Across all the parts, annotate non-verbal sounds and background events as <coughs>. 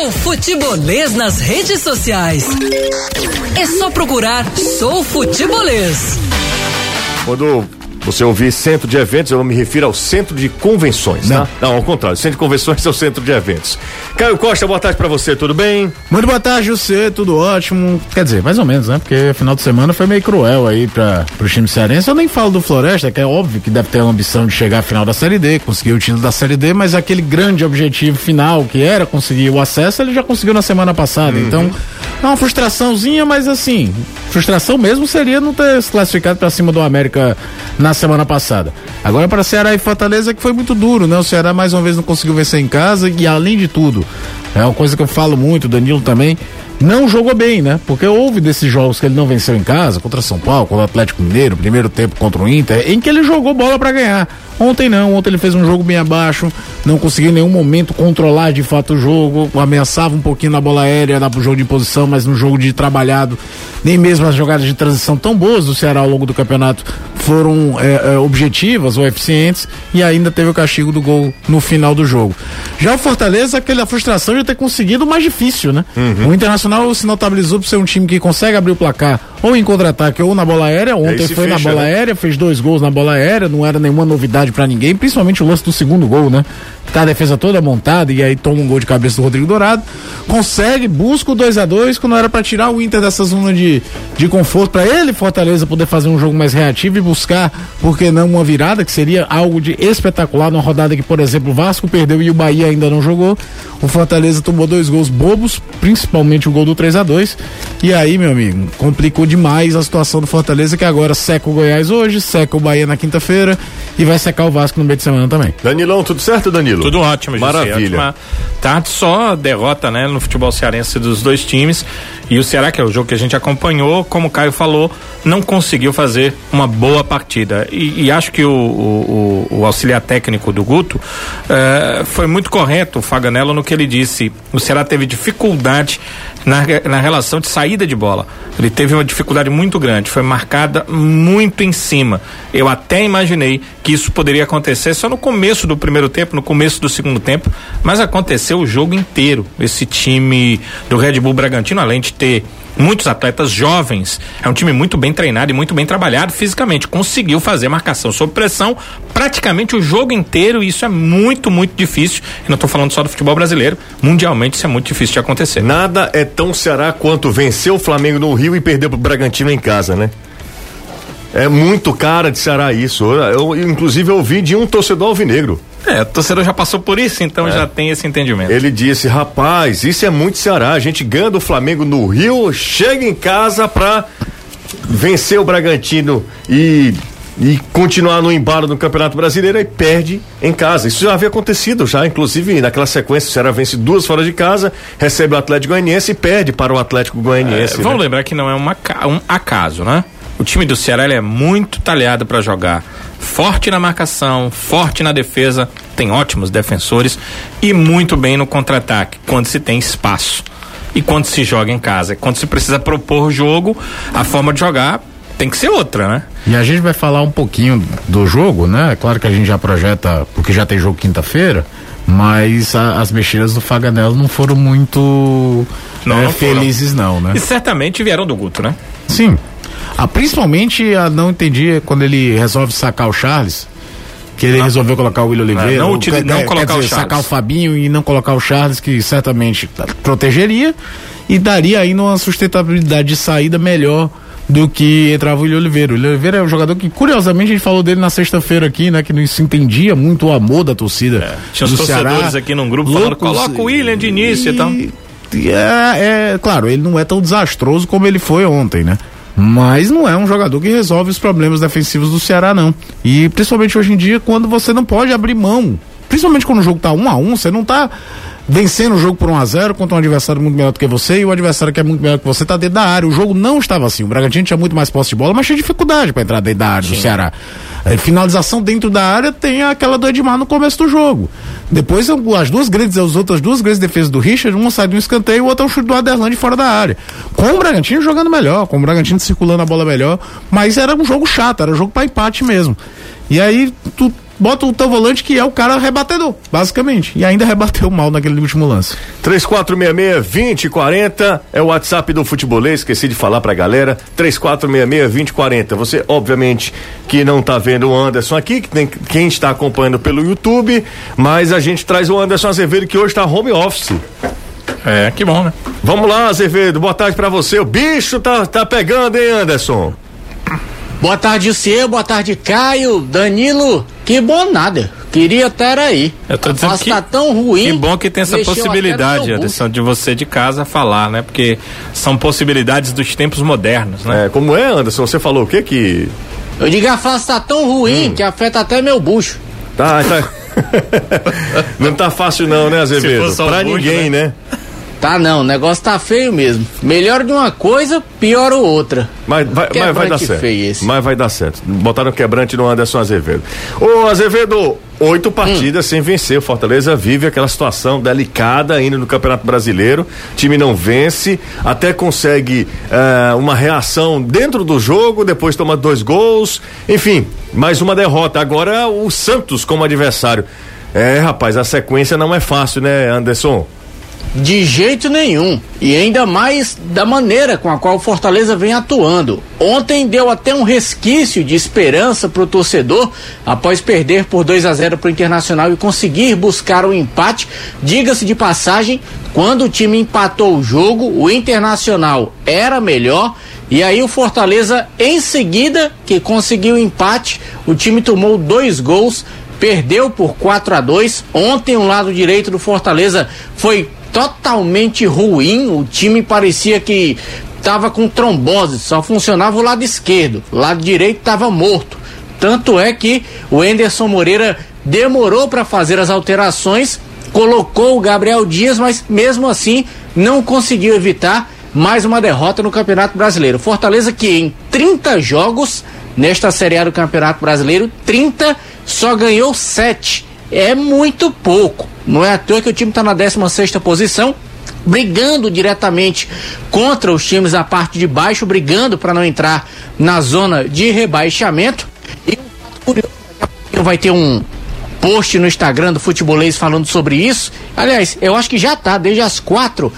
seu futebolês nas redes sociais. É só procurar Sou Futebolês. Quando você ouvir centro de eventos, eu me refiro ao centro de convenções? Não. tá? Não, ao contrário, centro de convenções é o centro de eventos. Caio Costa, boa tarde pra você, tudo bem? Muito boa tarde, José, tudo ótimo. Quer dizer, mais ou menos, né? Porque final de semana foi meio cruel aí para pro time cearense. Eu nem falo do Floresta, que é óbvio que deve ter a ambição de chegar à final da Série D, conseguir o título da Série D, mas aquele grande objetivo final, que era conseguir o acesso, ele já conseguiu na semana passada. Então, é uma frustraçãozinha, mas assim, frustração mesmo seria não ter se classificado para cima do América na semana passada. Agora para Ceará e Fortaleza que foi muito duro, né? O Ceará mais uma vez não conseguiu vencer em casa e além de tudo, é uma coisa que eu falo muito, o Danilo também, não jogou bem, né? Porque houve desses jogos que ele não venceu em casa, contra São Paulo, contra o Atlético Mineiro, primeiro tempo contra o Inter, em que ele jogou bola para ganhar. Ontem não, ontem ele fez um jogo bem abaixo, não conseguiu em nenhum momento controlar de fato o jogo, ameaçava um pouquinho na bola aérea, dava pro jogo de posição, mas no jogo de trabalhado, nem mesmo as jogadas de transição tão boas do Ceará ao longo do campeonato foram é, é, objetivas ou eficientes e ainda teve o castigo do gol no final do jogo. Já o Fortaleza, aquela frustração de ter conseguido o mais difícil, né? O Internacional se notabilizou por ser um time que consegue abrir o placar ou em contra-ataque ou na bola aérea. Ontem foi na fecha, bola né? aérea, fez dois gols na bola aérea, não era nenhuma novidade pra ninguém, principalmente o lance do segundo gol, né? Tá a defesa toda montada e aí toma um gol de cabeça do Rodrigo Dourado. Consegue, busca o 2 a 2 quando era pra tirar o Inter dessa zona de, de conforto pra ele, Fortaleza, poder fazer um jogo mais reativo e buscar, por que não, uma virada, que seria algo de espetacular numa rodada que, por exemplo, o Vasco perdeu e o Bahia ainda não jogou. O Fortaleza tomou dois gols bobos, principalmente o gol do 3 a 2 E aí, meu amigo, complicou demais a situação do Fortaleza, que agora seca o Goiás hoje, seca o Bahia na quinta-feira e vai secar o Vasco no meio de semana também. Danilão, tudo certo, Danilo? Tudo ótimo, José. Maravilha. Ótima tarde, só derrota, né, no futebol cearense dos dois times. E o Ceará, que é o jogo que a gente acompanhou, como o Caio falou, não conseguiu fazer uma boa partida. E, e acho que o, o- o- o auxiliar técnico do Guto eh, foi muito correto, o Faganello, no que ele disse. O Ceará teve dificuldade na, na relação de saída de bola. Ele teve uma dificuldade muito grande, foi marcada muito em cima. Eu até imaginei que isso poderia acontecer só no começo do primeiro tempo, no começo do segundo tempo, mas aconteceu o jogo inteiro. Esse time do Red Bull Bragantino, além de ter muitos atletas jovens, é um time muito bem treinado e muito bem trabalhado fisicamente, conseguiu fazer marcação sob pressão praticamente o jogo inteiro, e isso é muito, muito difícil. E não estou falando só do futebol brasileiro, mundialmente isso é muito difícil de acontecer. Nada é tão Ceará quanto vencer o Flamengo no Rio e perder pro Bragantino em casa, né? É muito cara de Ceará isso. Eu, eu, inclusive, ouvi de um torcedor alvinegro. É, o torcedor já passou por isso, então É. já tem esse entendimento. Ele disse: rapaz, isso é muito Ceará. A gente ganha do Flamengo no Rio, chega em casa pra vencer o Bragantino e, e continuar no embalo no Campeonato Brasileiro e perde em casa. Isso já havia acontecido já, inclusive naquela sequência, o Ceará vence duas fora de casa, recebe o Atlético Goianiense e perde para o Atlético Goianiense. É, né? vamos lembrar que não é um acaso, né? O time do Ceará é muito talhado para jogar. Forte na marcação, forte na defesa, tem ótimos defensores e muito bem no contra-ataque, quando se tem espaço. E quando se joga em casa, quando se precisa propor o jogo, a forma de jogar tem que ser outra, né? E a gente vai falar um pouquinho do jogo, né? É claro que a gente já projeta, porque já tem jogo quinta-feira, mas a- as mexidas do Faganello não foram muito Não, eh, não foram. felizes, não, né? E certamente vieram do Guto, né? Sim. Ah, principalmente a não entendi quando ele resolve sacar o Charles. Que ele resolveu colocar o William Oliveira. não ou, utili- quer- não quer colocar o dizer, Charles. sacar o Fabinho e não colocar o Charles, que certamente protegeria e daria ainda uma sustentabilidade de saída melhor do que entrava o William Oliveira. O William Oliveira é um jogador que, curiosamente, a gente falou dele na sexta-feira aqui, né? Que não se entendia muito o amor da torcida. Tinha os do torcedores Ceará, aqui num grupo falando, loucos "Coloca o William de início e tal." e É, é, claro, ele não é tão desastroso como ele foi ontem, né? Mas não é um jogador que resolve os problemas defensivos do Ceará, não. E principalmente hoje em dia, quando você não pode abrir mão. Principalmente quando o jogo tá um a um, você não tá vencendo o jogo por 1 a 0 contra um adversário muito melhor do que você e o adversário que é muito melhor que você tá dentro da área. O jogo não estava assim. O Bragantino tinha muito mais posse de bola, mas tinha dificuldade para entrar dentro da área do Ceará. É, finalização dentro da área tem aquela do Edmar no começo do jogo. Depois as duas grandes, as outras duas grandes defesas do Richard, uma sai de um escanteio e o outro é um chute do Aderlan de fora da área. Com o Bragantino jogando melhor, com o Bragantino circulando a bola melhor, mas era um jogo chato, era um jogo para empate mesmo. E aí tu bota o teu volante que é o cara rebatedor, basicamente. E ainda <laughs> rebateu mal naquele último lance. 3466-2040 é o WhatsApp do futebolês, esqueci de falar pra galera. 3466-2040. Você, obviamente, que não tá vendo o Anderson aqui, que tem quem está acompanhando pelo YouTube, mas a gente traz o Anderson Azevedo que hoje tá home office. É, que bom, né? Vamos lá, Azevedo, boa tarde pra você. O bicho tá, tá pegando, hein, Anderson? Boa tarde, seu, boa tarde, Caio, Danilo. Que bom nada. Queria estar aí. Eu tô dizendo que, tá tão ruim. Que bom que tem essa possibilidade, Anderson, de você de casa falar, né? Porque são possibilidades dos tempos modernos, né? É, como é, Anderson? Você falou o que que. Eu digo a face tá tão ruim hum. que afeta até meu bucho. Tá, tá. <laughs> não tá fácil não, né, Azevedo? Pra bucho, ninguém, né? né? Tá não, o negócio tá feio mesmo. Melhor de uma coisa, pior outra. Mas vai, mas vai dar certo. Mas vai dar certo. Botaram quebrante no Anderson Azevedo. Ô Azevedo, oito partidas hum. sem vencer. O Fortaleza vive aquela situação delicada ainda no Campeonato Brasileiro. O time não vence, até consegue uh, uma reação dentro do jogo, depois toma dois gols. Enfim, mais uma derrota. Agora o Santos como adversário. É, rapaz, a sequência não é fácil, né, Anderson? De jeito nenhum. E ainda mais da maneira com a qual o Fortaleza vem atuando. Ontem deu até um resquício de esperança para o torcedor após perder por 2 a 0 para o Internacional e conseguir buscar o um empate. Diga-se de passagem, quando o time empatou o jogo, o Internacional era melhor. E aí o Fortaleza, em seguida, que conseguiu o empate, o time tomou dois gols, perdeu por 4 a 2 Ontem o lado direito do Fortaleza foi totalmente ruim. O time parecia que estava com trombose, só funcionava o lado esquerdo, o lado direito estava morto. Tanto é que o Enderson Moreira demorou para fazer as alterações, colocou o Gabriel Dias, mas mesmo assim não conseguiu evitar mais uma derrota no Campeonato Brasileiro. Fortaleza que em 30 jogos nesta Série A do Campeonato Brasileiro, 30 só ganhou 7. É muito pouco. Não é à toa que o time está na 16 posição, brigando diretamente contra os times da parte de baixo, brigando para não entrar na zona de rebaixamento. E curioso, vai ter um post no Instagram do Futebolês falando sobre isso. Aliás, eu acho que já tá, desde as quatro.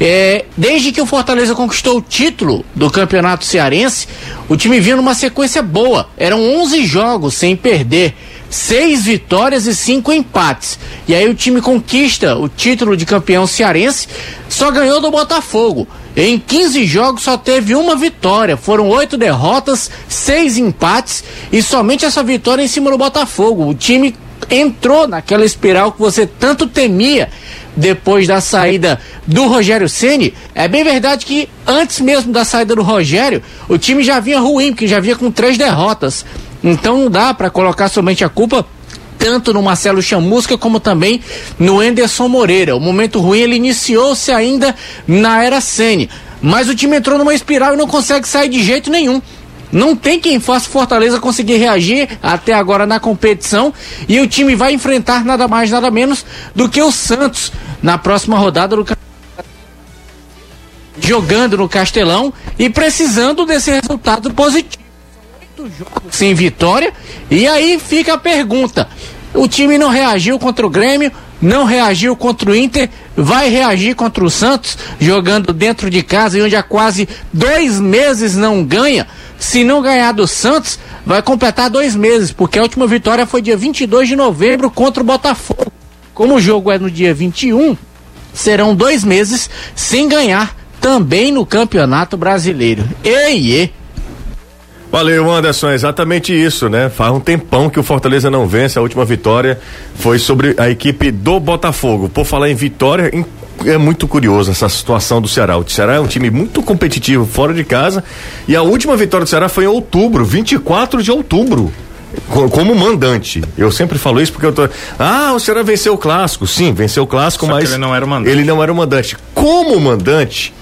É, desde que o Fortaleza conquistou o título do Campeonato Cearense, o time vinha numa sequência boa. Eram 11 jogos sem perder seis vitórias e cinco empates. E aí o time conquista o título de campeão cearense, só ganhou do Botafogo. Em 15 jogos só teve uma vitória, foram oito derrotas, seis empates e somente essa vitória em cima do Botafogo. O time entrou naquela espiral que você tanto temia depois da saída do Rogério Ceni. É bem verdade que antes mesmo da saída do Rogério, o time já vinha ruim, porque já vinha com três derrotas. Então não dá para colocar somente a culpa tanto no Marcelo Chamusca como também no Enderson Moreira. O momento ruim ele iniciou-se ainda na era Sene, mas o time entrou numa espiral e não consegue sair de jeito nenhum. Não tem quem faça Fortaleza conseguir reagir até agora na competição e o time vai enfrentar nada mais nada menos do que o Santos na próxima rodada do jogando no Castelão e precisando desse resultado positivo jogos sem vitória. E aí fica a pergunta: o time não reagiu contra o Grêmio, não reagiu contra o Inter, vai reagir contra o Santos, jogando dentro de casa e onde há quase dois meses não ganha. Se não ganhar do Santos, vai completar dois meses, porque a última vitória foi dia 22 de novembro contra o Botafogo. Como o jogo é no dia 21, serão dois meses sem ganhar também no Campeonato Brasileiro. Ei, ei. Valeu, Anderson, é exatamente isso, né? Faz um tempão que o Fortaleza não vence, a última vitória foi sobre a equipe do Botafogo. Por falar em vitória, é muito curioso essa situação do Ceará. O Ceará é um time muito competitivo fora de casa e a última vitória do Ceará foi em outubro, 24 de outubro como mandante. Eu sempre falo isso porque eu tô. Ah, o Ceará venceu o clássico. Sim, venceu o clássico, Só mas. ele não era o mandante. Ele não era o mandante. Como mandante,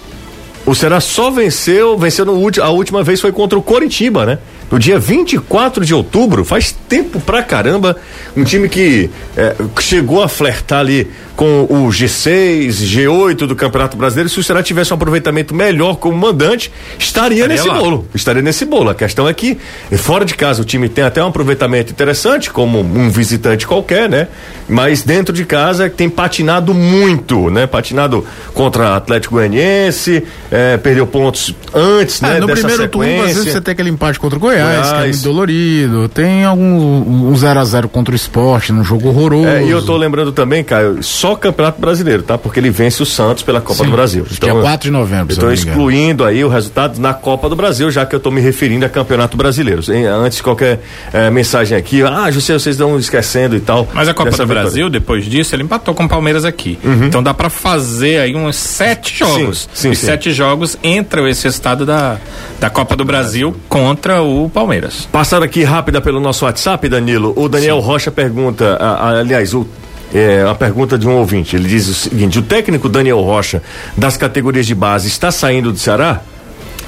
o Ceará só venceu, venceu no último, a última vez foi contra o Coritiba, né? No dia 24 de outubro, faz tempo pra caramba, um time que é, chegou a flertar ali com o G6, G8 do Campeonato Brasileiro, se o Ceará tivesse um aproveitamento melhor como mandante, estaria, estaria nesse lá. bolo. Estaria nesse bolo. A questão é que, fora de casa, o time tem até um aproveitamento interessante, como um visitante qualquer, né? Mas dentro de casa tem patinado muito, né? Patinado contra Atlético Goianiense, é, perdeu pontos antes, é, né? No primeiro turno, às vezes você tem aquele empate contra o Goiás, Goiás. que é muito dolorido. Tem algum um 0 a 0 contra o esporte, num jogo horroroso. É, e eu tô lembrando também, Caio, só Campeonato Brasileiro, tá? Porque ele vence o Santos pela Copa Sim, do Brasil. Então, dia 4 de novembro. Estou excluindo aí o resultado na Copa do Brasil, já que eu estou me referindo a Campeonato Brasileiro. Antes de qualquer é, mensagem aqui, ah, José, vocês estão esquecendo e tal. Mas a Copa do vitória. Brasil, depois disso, ele empatou com o Palmeiras aqui. Uhum. Então dá para fazer aí uns sete jogos. Sim, sim, Os sim. sete jogos entra esse estado da, da Copa do Brasil contra o Palmeiras. Passando aqui rápida pelo nosso WhatsApp, Danilo. O Daniel Rocha pergunta, aliás, o é, a pergunta de um ouvinte. Ele diz o seguinte: o técnico Daniel Rocha, das categorias de base, está saindo do Ceará?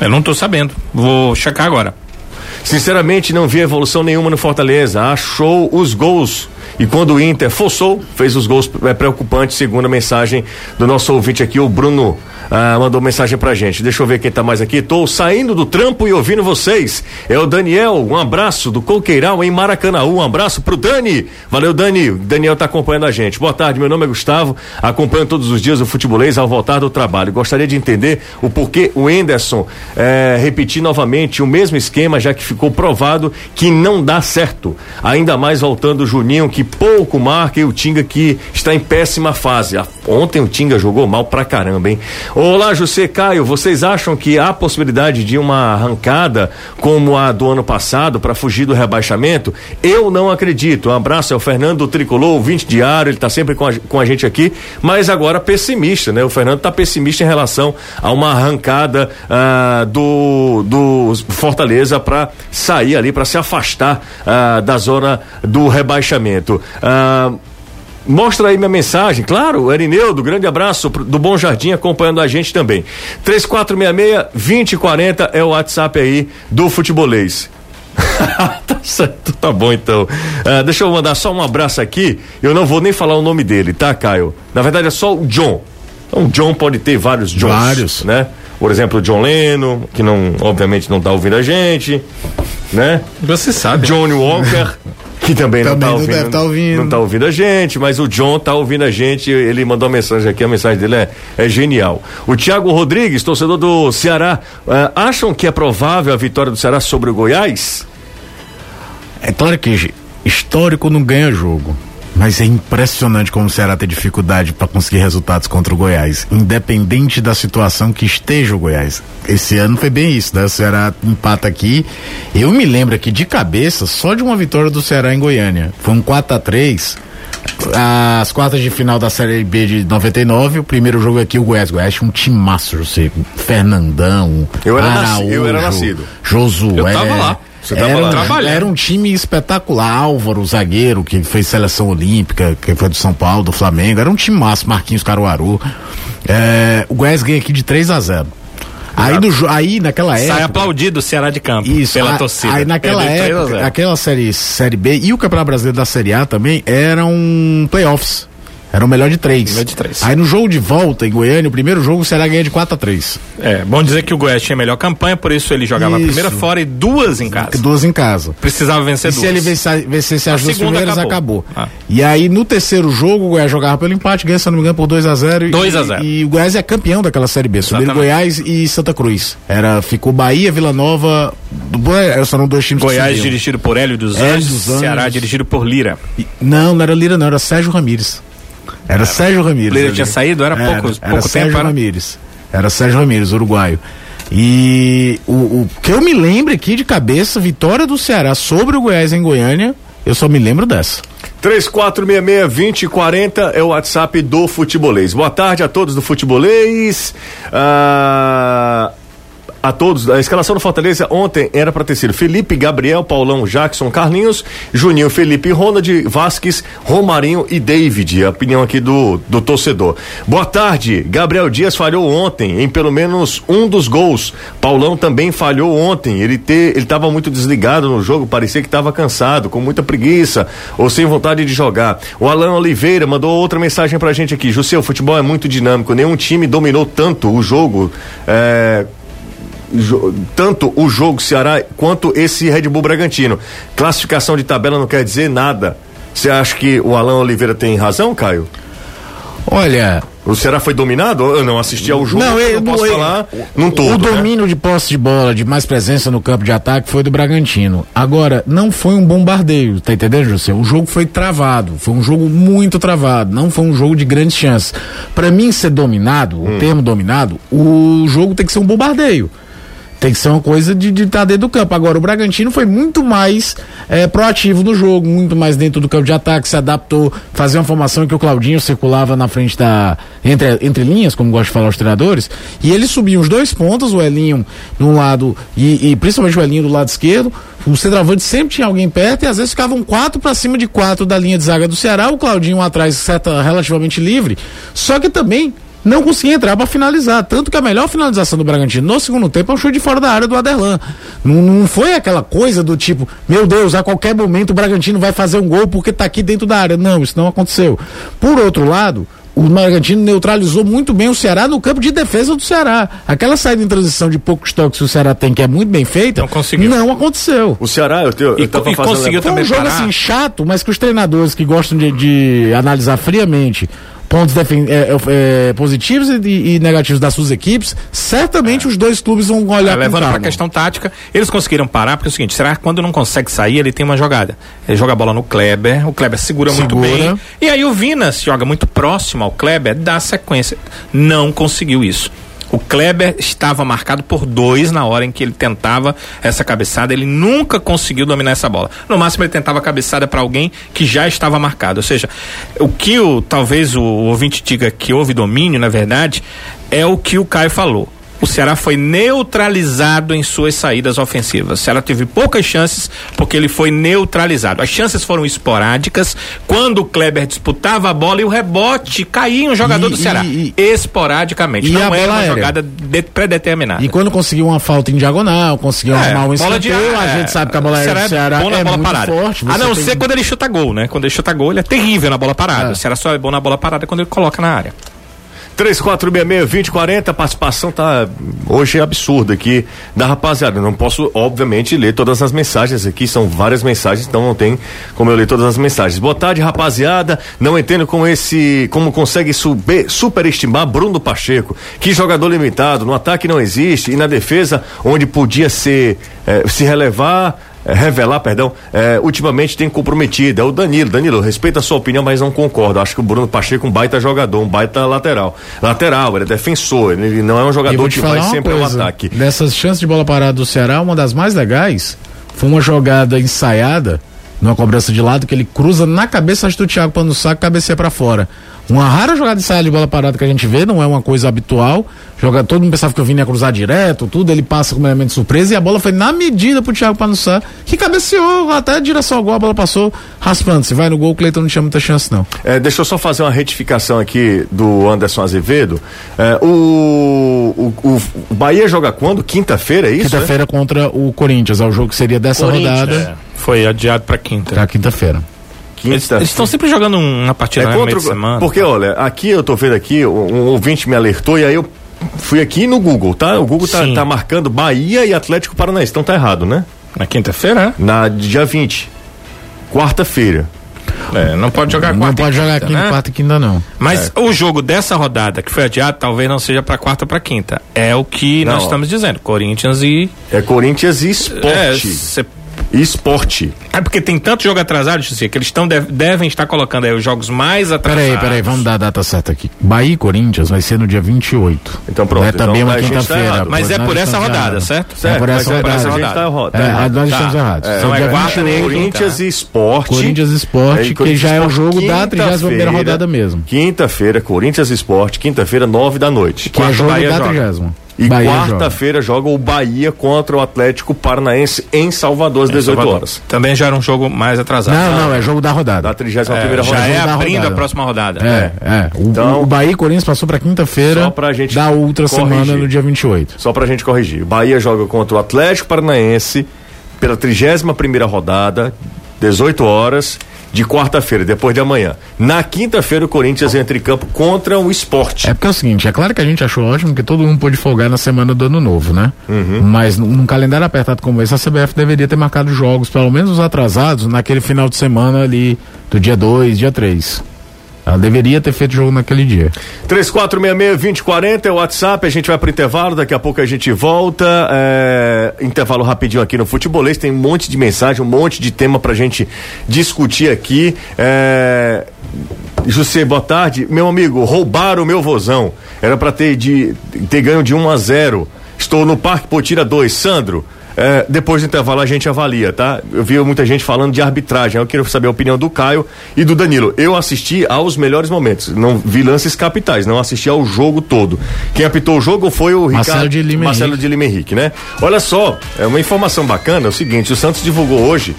Eu não estou sabendo. Vou checar agora. Sinceramente, não vi evolução nenhuma no Fortaleza. Achou os gols. E quando o Inter forçou, fez os gols é, preocupantes, segundo a mensagem do nosso ouvinte aqui, o Bruno ah, mandou mensagem pra gente. Deixa eu ver quem tá mais aqui. Tô saindo do trampo e ouvindo vocês. É o Daniel, um abraço do Coqueiral em Maracanã. Um abraço pro Dani. Valeu, Dani. Daniel tá acompanhando a gente. Boa tarde, meu nome é Gustavo. Acompanho todos os dias o futebolês ao voltar do trabalho. Gostaria de entender o porquê o Enderson é, repetir novamente o mesmo esquema, já que ficou provado que não dá certo. Ainda mais voltando o Juninho, que pouco marca, e o Tinga que está em péssima fase. Ontem o Tinga jogou mal pra caramba, hein? Olá, José Caio, vocês acham que há possibilidade de uma arrancada como a do ano passado para fugir do rebaixamento? Eu não acredito. Um abraço é o Fernando Tricolor, ouvinte diário, ele está sempre com a, com a gente aqui, mas agora pessimista, né? O Fernando está pessimista em relação a uma arrancada ah, do, do Fortaleza para sair ali, para se afastar ah, da zona do rebaixamento. Ah, Mostra aí minha mensagem, claro, Erineudo, grande abraço do Bom Jardim acompanhando a gente também. 3466-2040 é o WhatsApp aí do Futebolês. <laughs> tá certo, tá bom então. Uh, deixa eu mandar só um abraço aqui. Eu não vou nem falar o nome dele, tá, Caio? Na verdade é só o John. Então, o John pode ter vários Johns. Vários. Né? Por exemplo, o John Leno, que não, obviamente não tá ouvindo a gente, né? Você sabe. Johnny Walker. <laughs> que também, também não, tá ouvindo, deve tá ouvindo. Não tá ouvindo a gente, mas o John tá ouvindo a gente. Ele mandou uma mensagem aqui, a mensagem dele é, é genial. O Thiago Rodrigues, torcedor do Ceará, uh, acham que é provável a vitória do Ceará sobre o Goiás? É claro que histórico não ganha jogo. Mas é impressionante como o Ceará tem dificuldade para conseguir resultados contra o Goiás, independente da situação que esteja o Goiás. Esse ano foi bem isso, né? O Ceará empata aqui. Eu me lembro aqui de cabeça só de uma vitória do Ceará em Goiânia. Foi um 4 a 3 as quartas de final da Série B de 99, o primeiro jogo aqui, o Goiás. Goiás tinha um timaço, você, Fernandão, eu era, Araújo, eu era nascido. Josué. Eu tava lá. Você era, lá trabalhando. Era um time espetacular. Álvaro, o zagueiro, que fez seleção olímpica, que foi do São Paulo, do Flamengo. Era um time massa, Marquinhos Caruaru. É, o Goiás ganha aqui de 3 a 0 Aí, do, aí naquela época. Sai aplaudido o Ceará de campo. Isso, pela a, torcida. Aí naquela época, aquela série, série B e o Campeonato Brasileiro da Série A também eram playoffs. Era o melhor de três. Melhor de três. Aí no jogo de volta em Goiânia, o primeiro jogo o Ceará ganha de 4 a 3 É, bom dizer que o Goiás tinha a melhor campanha, por isso ele jogava isso. a primeira fora e duas em casa. Duas em casa. Precisava vencer e duas. se ele vencesse, vencesse as duas primeiras, acabou. acabou. Ah. E aí no terceiro jogo, o Goiás jogava pelo empate, ganha, se não me engano, por 2 a 0 2 a 0 e, e, o Goiás é campeão daquela Série B. Subiram Goiás e Santa Cruz. Era, ficou Bahia, Vila Nova. São dois times Goiás dirigido por Hélio dos Anjos, dos Anjos. Ceará dirigido por Lira. E, não, não era Lira, não, era Sérgio Ramírez. Era, era Sérgio Ramírez. Ele tinha saído, era, era pouco, era pouco Sérgio tempo. Era Ramírez. Era Sérgio Ramírez, uruguaio. E o, o, que eu me lembro aqui de cabeça, vitória do Ceará sobre o Goiás em Goiânia, eu só me lembro dessa. 3466-2040 é o WhatsApp do Futebolês. Boa tarde a todos do Futebolês. Ah, a todos. A escalação do Fortaleza ontem era para ter sido Felipe, Gabriel, Paulão, Jackson, Carlinhos, Juninho, Felipe, Ronald, Vasques, Romarinho e David. A opinião aqui do, do torcedor. Boa tarde. Gabriel Dias falhou ontem em pelo menos um dos gols. Paulão também falhou ontem. Ele te, ele estava muito desligado no jogo, parecia que estava cansado, com muita preguiça ou sem vontade de jogar. O Alan Oliveira mandou outra mensagem pra gente aqui. José, o futebol é muito dinâmico. Nenhum time dominou tanto o jogo. É, tanto o jogo Ceará quanto esse Red Bull Bragantino. Classificação de tabela não quer dizer nada. Você acha que o Alan Oliveira tem razão, Caio? Olha, o Ceará foi dominado? Eu não assisti ao jogo, não, eu não posso ele, falar num todo. O né? domínio né? de posse de bola, de mais presença no campo de ataque foi do Bragantino. Agora, não foi um bombardeio, tá entendendo, José? O jogo foi travado, foi um jogo muito travado, não foi um jogo de grandes chances. Para mim ser dominado, hum. o termo dominado, o jogo tem que ser um bombardeio. Tem que ser uma coisa de estar tá dentro do campo. Agora, o Bragantino foi muito mais é, proativo no jogo, muito mais dentro do campo de ataque, se adaptou, fazia uma formação que o Claudinho circulava na frente da. entre, entre linhas, como gostam de falar os treinadores, e ele subia os dois pontos, o Elinho de um lado, e, e principalmente o Elinho do lado esquerdo. O centroavante sempre tinha alguém perto e às vezes ficavam quatro para cima de quatro da linha de zaga do Ceará, o Claudinho atrás, certa, relativamente livre. Só que também não conseguia entrar para finalizar. Tanto que a melhor finalização do Bragantino no segundo tempo é um chute de fora da área do Aderlan. Não, não foi aquela coisa do tipo, meu Deus, a qualquer momento o Bragantino vai fazer um gol porque está aqui dentro da área. Não, isso não aconteceu. Por outro lado, o Bragantino neutralizou muito bem o Ceará no campo de defesa do Ceará. Aquela saída em transição de poucos toques que o Ceará tem, que é muito bem feita, não, conseguiu. não aconteceu. O Ceará, eu, tenho, eu e, tava e fazendo... conseguiu Foi um jogo parar. assim chato, mas que os treinadores que gostam de, de analisar friamente pontos é, é, é, positivos e, e, negativos das suas equipes, certamente é. os dois clubes vão olhar é, Levando para a questão tática, eles conseguiram parar, porque é o seguinte, será que quando não consegue sair, ele tem uma jogada? Ele joga a bola no Kleber, o Kleber segura, segura. muito bem, e aí o Vinas joga muito próximo ao Kleber, dá sequência. Não conseguiu isso. O Kleber estava marcado por dois na hora em que ele tentava essa cabeçada. Ele nunca conseguiu dominar essa bola. No máximo, ele tentava a cabeçada para alguém que já estava marcado. Ou seja, o que o, talvez o ouvinte diga que houve domínio, na verdade, é o que o Caio falou o Ceará foi neutralizado em suas saídas ofensivas. O Ceará teve poucas chances porque ele foi neutralizado. As chances foram esporádicas quando o Kleber disputava a bola e o rebote caía um jogador e, do Ceará. E, e, esporadicamente. Não era uma aérea. jogada de, predeterminada. E quando conseguiu uma falta em diagonal, conseguiu é, armar um escanteio, a gente sabe que a bola aérea do Ceará é, é bola muito parada. forte. A não ser quando ele chuta gol, né? Quando ele chuta gol, ele é terrível na bola parada. É. O Ceará só é bom na bola parada quando ele coloca na área. 3466-2040, a participação tá hoje é absurda aqui da rapaziada. Não posso, obviamente, ler todas as mensagens aqui, são várias mensagens, então não tem como eu ler todas as mensagens. Boa tarde, rapaziada. Não entendo como esse, como consegue super, superestimar Bruno Pacheco. Que jogador limitado, no ataque não existe e na defesa, onde podia ser, eh, se relevar, é, revelar, perdão, é, ultimamente tem comprometido. É o Danilo. Danilo, respeito a sua opinião, mas não concordo. Acho que o Bruno Pacheco é um baita jogador, um baita lateral. Lateral, ele é defensor, ele não é um jogador que vai sempre coisa, ao ataque. Dessas chances de bola parada do Ceará, uma das mais legais foi uma jogada ensaiada numa cobrança de lado que ele cruza na cabeça do Thiago Pano Saco, cabeceia para fora. Uma rara jogada de saia de bola parada que a gente vê, não é uma coisa habitual. Joga, todo mundo pensava que o Vini ia cruzar direto, tudo, ele passa com um elemento de surpresa e a bola foi na medida pro Thiago Panussá, que cabeceou até a direção ao gol, a bola passou raspando. Se vai no gol, o Cleiton não tinha muita chance, não. É, deixa eu só fazer uma retificação aqui do Anderson Azevedo. É, o, o, o, Bahia joga quando? Quinta-feira, é isso? Quinta-feira é? contra o Corinthians, é o jogo que seria dessa rodada. É. Foi adiado para quinta. Pra quinta-feira quinta. Eles estão sempre jogando uma partida é contra, semana. Porque, olha, aqui eu tô vendo aqui, um ouvinte me alertou e aí eu fui aqui no Google, tá? O Google tá, tá, marcando Bahia e Atlético Paranaense. Então tá errado, né? Na quinta-feira? Na dia 20. Quarta-feira. É, não pode jogar quarta. Não pode jogar quinta, né? quarta e quinta, não. Mas é. o jogo dessa rodada que foi adiado, talvez não seja para quarta ou para quinta. É o que não, nós estamos dizendo. Corinthians e. É Corinthians e Esporte. É, esporte. É porque tem tanto jogo atrasado, José, que eles tão, devem estar colocando aí os jogos mais atrasados. Peraí, peraí, vamos dar a data certa aqui. Bahia e Corinthians vai ser no dia 28. Então pronto. É também então, uma quinta-feira. Tá mas é por essa rodada, certo? certo? É por essa rodada. Mas a gente tá, tá é, nós estamos tá. errados. É, então é quarta, Corinthians e Esporte. Corinthians e Esporte, que já é o jogo da 31 rodada mesmo. Quinta-feira, Corinthians e Esporte, quinta-feira, nove da noite. Que é jogo da 30 E quarta-feira joga. o Bahia contra o Atlético Paranaense em Salvador às 18 Salvador. horas. Também já era um jogo mais atrasado. Não, não, é jogo da rodada. Da 31 É, primeira já rodada. é da abrindo a próxima rodada. É, é. O, Então- o Bahia e Corinthians passou pra quinta-feira da outra corrigir. semana no dia 28. Só pra gente corrigir. O Bahia joga contra o Atlético Paranaense pela 31 primeira rodada, 18 horas, de quarta-feira, depois de amanhã. Na quinta-feira, o Corinthians entra em campo contra o esporte. É porque é o seguinte, é claro que a gente achou ótimo que todo mundo pôde folgar na semana do ano novo, né? Uhum. Mas num, calendário apertado como esse, a CBF deveria ter marcado jogos, pelo menos os atrasados, naquele final de semana ali do dia 2, dia 3. Ela deveria ter feito jogo naquele dia. 3466-2040 é o WhatsApp, a gente vai pro intervalo, daqui a pouco a gente volta. é, intervalo rapidinho aqui no Futebolês, tem um monte de mensagem, um monte de tema pra gente discutir aqui. É, José, boa tarde. Meu amigo, roubaram o meu vozão. Era pra ter, de, ter ganho de 1 a 0. Estou no Parque Potira 2. Sandro, é, depois do intervalo a gente avalia, tá? Eu vi muita gente falando de arbitragem. Eu queria saber a opinião do Caio e do Danilo. Eu assisti aos melhores momentos. Não vi lances capitais, não assisti ao jogo todo. Quem apitou o jogo foi o Marcelo Ricardo de Lima Marcelo Henrique. de Lima Henrique, né? Olha só, é uma informação bacana, é o seguinte, o Santos divulgou hoje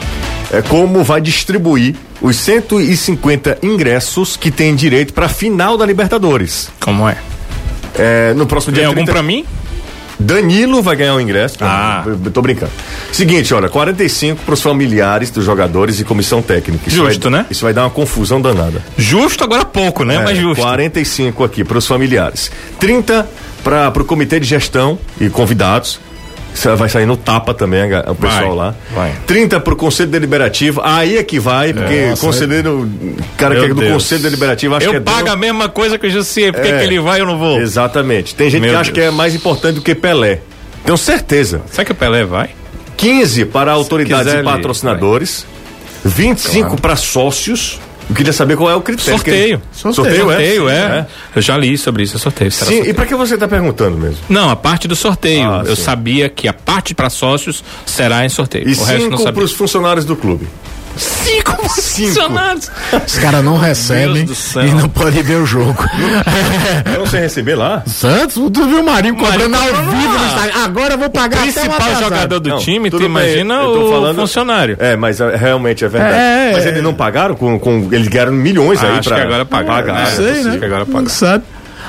é como vai distribuir os 150 ingressos que tem direito para a final da Libertadores. Como é? É, no próximo Tem dia algum 30 pra mim? Danilo vai ganhar o ingresso. Ah. Eu- tô brincando. Seguinte, olha, 45 para os familiares dos jogadores e comissão técnica. Isso Justo, vai, né? Isso vai dar uma confusão danada. Justo agora pouco, né? É, Mas justo. 45 aqui para os familiares. 30 para o comitê de gestão e convidados. Vai sair no tapa também, a- o pessoal Vai, lá. vai. 30 para o Conselho Deliberativo. Aí é que vai, porque Nossa, conselheiro. cara que é do Deus. Conselho Deliberativo acha eu que é pago dono- a mesma coisa que o Jussi, por que É. que ele vai e eu não vou? Exatamente. Tem gente Meu que acha Deus. que é mais importante do que Pelé. Tenho certeza. Será que o Pelé vai? 15 para autoridades e patrocinadores, 25 para sócios. Eu queria saber qual é o critério. Sorteio. Sorteio, é? Sorteio, é. Eu já li sobre isso, é sorteio. Sim, sorteio. e para que você está perguntando mesmo? Não, a parte do sorteio. Ah, eu sim. sabia que a parte para sócios será em sorteio. E o cinco para os funcionários do clube. Cinco funcionários. Os caras não recebem e não podem ver o jogo. Não sei receber lá? Santos, tu viu o Marinho cobrando ao vivo no Instagram. Agora eu vou pagar até um Principal jogador do Não, time, tu bem, imagina eu tô o falando- funcionário. É, mas é, realmente é verdade. É, mas é. eles não pagaram com, com eles ganharam milhões aí acho para que agora pagaram. Não É, sei, possível né? agora Não paga. sabe.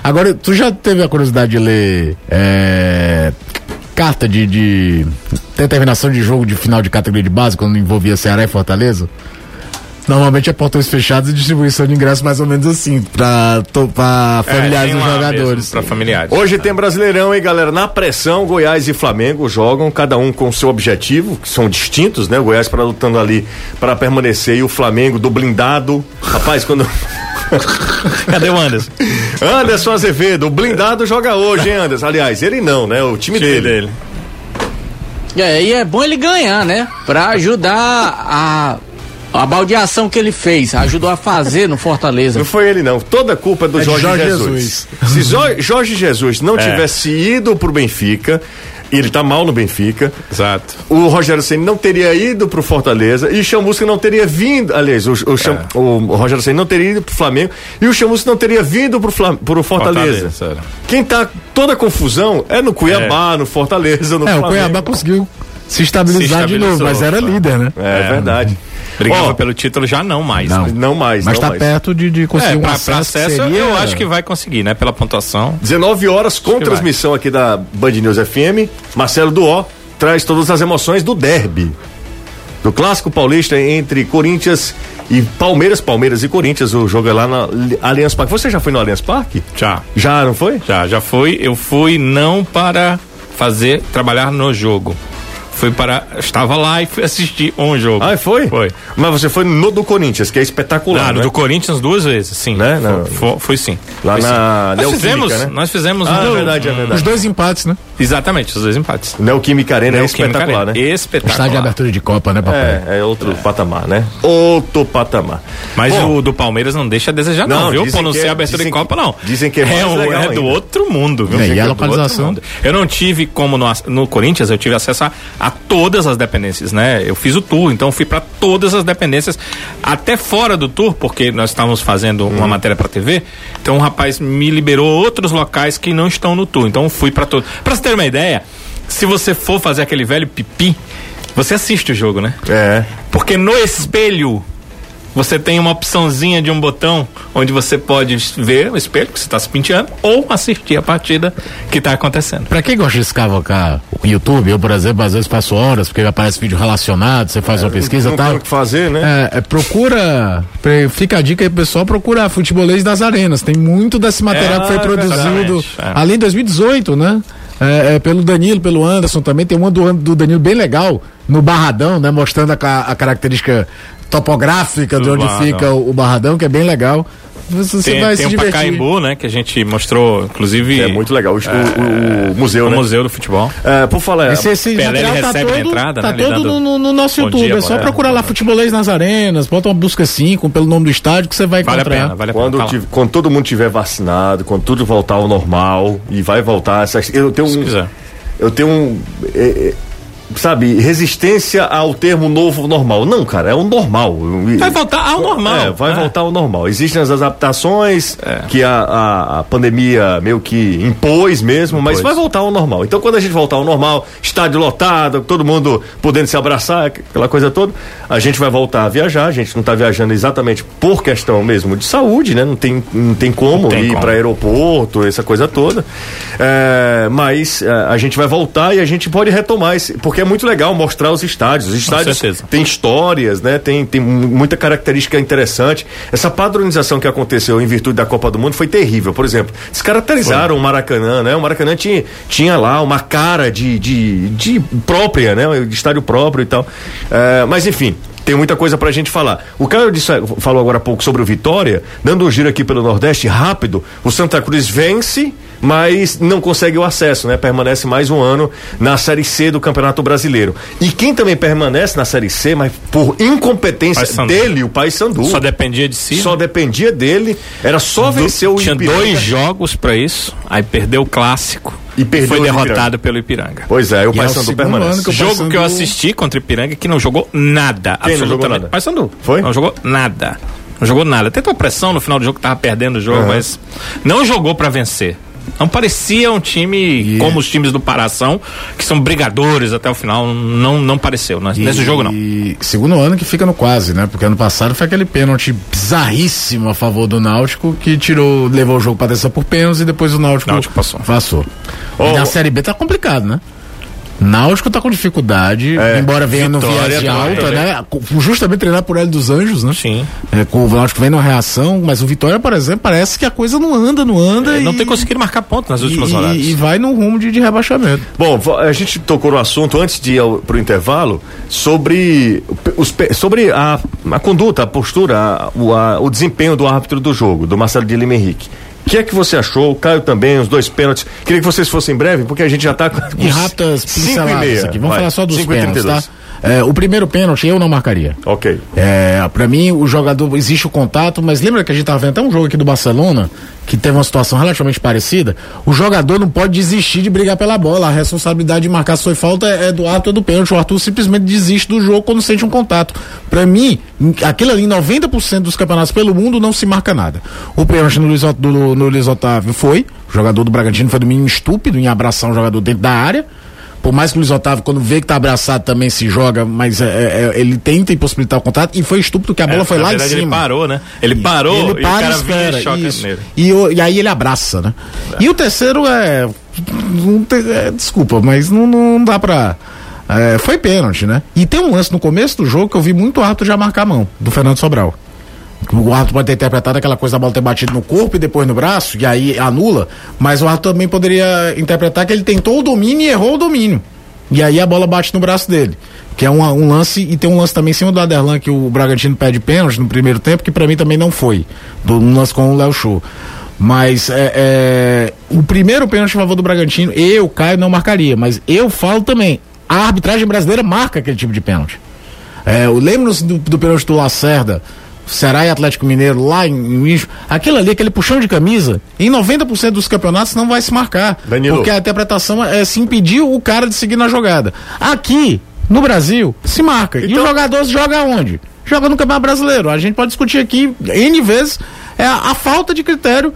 Agora, tu já teve a curiosidade de ler é, carta de, de determinação de jogo de final de categoria de base quando envolvia Ceará e Fortaleza? Normalmente é portões fechados e distribuição de ingressos mais ou menos assim, pra, to- pra familiares dos jogadores. Para familiares. Hoje tem Brasileirão, hein, galera? Na pressão, Goiás e Flamengo jogam, cada um com o seu objetivo, que são distintos, né? O Goiás para lutando ali para permanecer e o Flamengo do blindado. Rapaz, quando. <laughs> Cadê o Anderson? Anderson Azevedo, o blindado joga hoje, hein, Anderson? Aliás, ele não, né? O time, Time dele. dele. É, e é bom ele ganhar, né? Pra ajudar a, a baldeação que ele fez, ajudou a fazer no Fortaleza. Não foi ele, não. Toda a culpa é do É Jorge, Jorge Jesus. Se Jo- Jorge Jesus não tivesse ido pro Benfica, e ele tá mal no Benfica, Exato. o Rogério Senna não teria ido pro Fortaleza e o Chamusca não teria vindo, aliás, o, o, Cham- o Rogério Senna não teria ido pro Flamengo e o Chamusca não teria vindo pro, Flam, pro Fortaleza. Fortaleza. Quem tá toda a confusão é no Cuiabá, no Fortaleza, no É, o Flamengo. Cuiabá conseguiu se estabilizar Se de novo, mas era líder, né? É, É. verdade. Brigava Ó, pelo título já não mais. Não. né? Não mais, Mas não tá mais. perto de, de conseguir É, um pra, acesso, pra acesso seria- eu acho que vai conseguir, né? Pela pontuação. 19 horas com transmissão aqui da Band News FM. Marcelo Duó traz todas as emoções do derby. Do clássico paulista entre Corinthians e Palmeiras, Palmeiras e Corinthians. O jogo é lá na Allianz Parque. Você já foi no Allianz Parque? Já. Já, não foi? Já, já fui. Eu fui não para fazer, trabalhar no jogo. Fui para. Estava lá e fui assistir um jogo. Ah, foi? Foi. Mas você foi no do Corinthians, que é espetacular. Claro, né? do Corinthians duas vezes, sim. Né? Não. Fui, fui sim. Lá sim. na nós Neoquímica, fizemos, né? nós fizemos Ah, um- é verdade, é verdade. Os dois empates, né? Exatamente, os dois empates. Neoquímica Arena é Neoquímica espetacular, Arena. né? Espetacular. Estádio de abertura de Copa, né, papai? É, é outro patamar, né? Outro patamar. Mas Bom, o do Palmeiras não deixa a desejar, não, Não, viu? dizem Por não que ser é- abertura de Copa, não. dizem que é mais o- legal é do outro mundo, viu? É, e a que é do outro localização? mundo. Eu não tive como no Corinthians, eu tive acesso a, a todas as dependências, né? Eu fiz o tour, então fui para todas as dependências, até fora do tour, porque nós estávamos fazendo uma Hum. matéria para TV. Então o rapaz me liberou outros locais que não estão no tour. Então fui para todos. Para você ter uma ideia, se você for fazer aquele velho pipi, você assiste o jogo, né? É. Porque no espelho você tem uma opçãozinha de um botão onde você pode ver o espelho que você está se penteando ou assistir a partida que está acontecendo. Pra quem gosta de escavocar o YouTube, eu, por exemplo, às vezes passo horas, porque aparece vídeo relacionado, você faz uma pesquisa não e tal. tem o que fazer, né? É, é, procura, fica a dica aí, pessoal, procura futebolês das arenas. Tem muito desse material É, que foi produzido exatamente, é. ali em 2018, né? É, é, pelo Danilo, pelo Anderson também. Tem uma do, do Danilo bem legal, no Barradão, né? Mostrando a, a característica topográfica de Do onde Barradão. fica o, o Barradão, que é bem legal. Você, Tem, vai tem se o divertir. Pacaembu, né? Que a gente mostrou, inclusive. É muito legal. O, o- o museu, o né? museu do futebol. É, por falar. Esse, esse Pelé, ele tá recebe todo, na entrada, tá né? Todo dando no, no- no nosso bom YouTube. dia, é só boa- procurar lá Futebolês nas Arenas, bota uma busca 5 pelo nome do estádio que você vai Vale a encontrar. pena, vale a pena. Quando, quando todo mundo tiver vacinado, quando tudo voltar ao normal e vai voltar, eu tenho Se um, quiser. eu tenho um, é, é, sabe, resistência ao termo novo normal. Não, cara, é o normal. Vai voltar ao normal. É, vai É. voltar ao normal. Existem as adaptações É. que a, a, a pandemia meio que impôs mesmo, mas Impôs. vai voltar ao normal. Então, quando a gente voltar ao normal, estádio lotado, todo mundo podendo se abraçar, aquela coisa toda, a gente vai voltar a viajar. A gente não está viajando exatamente por questão mesmo de saúde, né? Não tem, não tem como Não tem ir para aeroporto, essa coisa toda. É, mas é, a gente vai voltar e a gente pode retomar esse, porque é muito legal mostrar os estádios. Os estádios tem histórias, né? Tem, tem mu- muita característica interessante. Essa padronização que aconteceu em virtude da Copa do Mundo foi terrível. Por exemplo, descaracterizaram o Maracanã, né? O Maracanã tinha, tinha lá uma cara de, de, de própria, né? De estádio próprio e tal. É, mas enfim. Tem muita coisa pra gente falar. O Caio disse, falou agora há pouco sobre o Vitória, dando um giro aqui pelo Nordeste rápido. O Santa Cruz vence, mas não consegue o acesso, né? Permanece mais um ano na Série C do Campeonato Brasileiro. E quem também permanece na Série C, mas por incompetência Paysandu. dele, o Paysandu. Só dependia de si. Só dependia dele, era só vencer o Tinha Ipiranga. dois jogos pra isso, aí perdeu o clássico E perdeu foi derrotado Ipiranga. pelo Ipiranga. Pois é, o E é Paysandu segundo permanece. que o Jogo Paysandu- que eu assisti contra o Ipiranga que não jogou nada. Quem não jogou absolutamente. nada? Paysandu. Foi? Não jogou nada. Não jogou nada. Tentou pressão no final do jogo, tava perdendo o jogo, Aham. mas não jogou pra vencer. Não parecia um time como os times do Paração, que são brigadores até o final. Não, não pareceu. né? Nesse jogo, não. E segundo ano que fica no quase, né? Porque ano passado foi aquele pênalti bizarríssimo a favor do Náutico que tirou, levou o jogo pra descer por pênaltis e depois o Náutico, Náutico passou. Passou. E na Série B tá complicado, né? Náutico tá com dificuldade, É, embora venha no viés de também, alta, né? né? Justamente treinado por Hélio dos Anjos, né? Sim. É, com o Náutico vem numa reação, mas o Vitória, por exemplo, parece que a coisa não anda, não anda. É, Não e, tem conseguido marcar ponto nas e, últimas e- rodadas. e vai no rumo de, de rebaixamento. Bom, a gente tocou no assunto antes de ir ao, pro intervalo sobre, os, sobre a, a conduta, a postura, a- o, a- o desempenho do árbitro do jogo, do Marcelo de Lima Henrique. O que é que você achou? O Caio também, os dois pênaltis. Queria que vocês fossem breve, porque a gente já tá com E e pinceladas meia. aqui. Vamos Vai, falar só dos pênaltis, tá? É, o primeiro pênalti eu não marcaria. Ok. É, para mim, o jogador, existe o contato, mas lembra que a gente tava vendo até um jogo aqui do Barcelona, que teve uma situação relativamente parecida? O jogador não pode desistir de brigar pela bola. A responsabilidade de marcar se foi falta é, é do Arthur do pênalti. O Arthur simplesmente desiste do jogo quando sente um contato. Para mim, aquilo ali, em 90% dos campeonatos pelo mundo, não se marca nada. O pênalti no Luiz, do- no Luiz Otávio foi. O jogador do Bragantino foi do mínimo estúpido em abraçar um jogador dentro da área. Por mais que o Luiz Otávio, quando vê que tá abraçado, também se joga, mas é, é, é, ele tenta impossibilitar o contato e foi estúpido que a bola É, foi na lá verdade, em cima. Ele parou, né? Ele parou Ele e para o e cara espera, vinha e choca isso. nele. E, o- e aí ele abraça, né? E o terceiro é, é, Desculpa, mas não, não dá pra. é, foi pênalti, né? E tem um lance no começo do jogo que eu vi muito árbitro já marcar a mão, do Fernando Sobral. O árbitro pode ter interpretado aquela coisa da bola ter batido no corpo e depois no braço, e aí anula, mas o árbitro também poderia interpretar que ele tentou o domínio e errou o domínio. E aí a bola bate no braço dele. Que é um, um lance, e tem um lance também em cima do Aderlan que o Bragantino pede pênalti no primeiro tempo, que pra mim também não foi. Do um lance com o Léo Show. Mas é, é, o primeiro pênalti a favor do Bragantino, eu, Caio, não marcaria. Mas eu falo também, a arbitragem brasileira marca aquele tipo de pênalti. É, lembro do, do pênalti do Lacerda Ceará e Atlético Mineiro lá em, em aquilo ali, aquele puxão de camisa, em 90% dos campeonatos não vai se marcar. Danilo. Porque a interpretação é se impedir o cara de seguir na jogada. Aqui, no Brasil, se marca. E Então- o jogador joga onde? Joga no Campeonato Brasileiro. A gente pode discutir aqui N vezes é a, a falta de critério.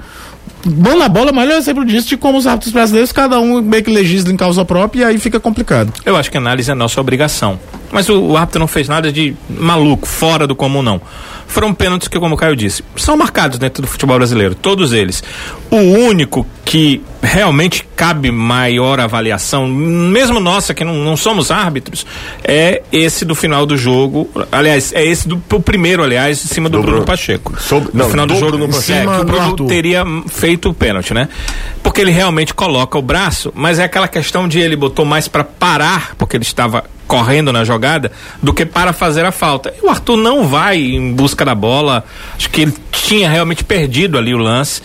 Bom na bola, mas é exemplo disso de como os árbitros brasileiros, cada um meio que legisla em causa própria e aí fica complicado. Eu acho que a análise é nossa obrigação. Mas o, o árbitro não fez nada de maluco, fora do comum, não. Foram pênaltis que, como o Caio disse, são marcados dentro do futebol brasileiro, todos eles. O único que realmente cabe maior avaliação, mesmo nossa, que não, não somos árbitros, é esse do final do jogo. Aliás, é esse do o primeiro, aliás, em cima do, Do Bruno Bruno. Pacheco. Sobre- no não, final do do jogo, Bruno Pacheco. Cima que o Bruno teria hum, feito o pênalti, né? Porque ele realmente coloca o braço, mas é aquela questão de ele botou mais para parar, porque ele estava correndo na jogada, do que para fazer a falta. E o Arthur não vai em busca da bola. Acho que ele tinha realmente perdido ali o lance,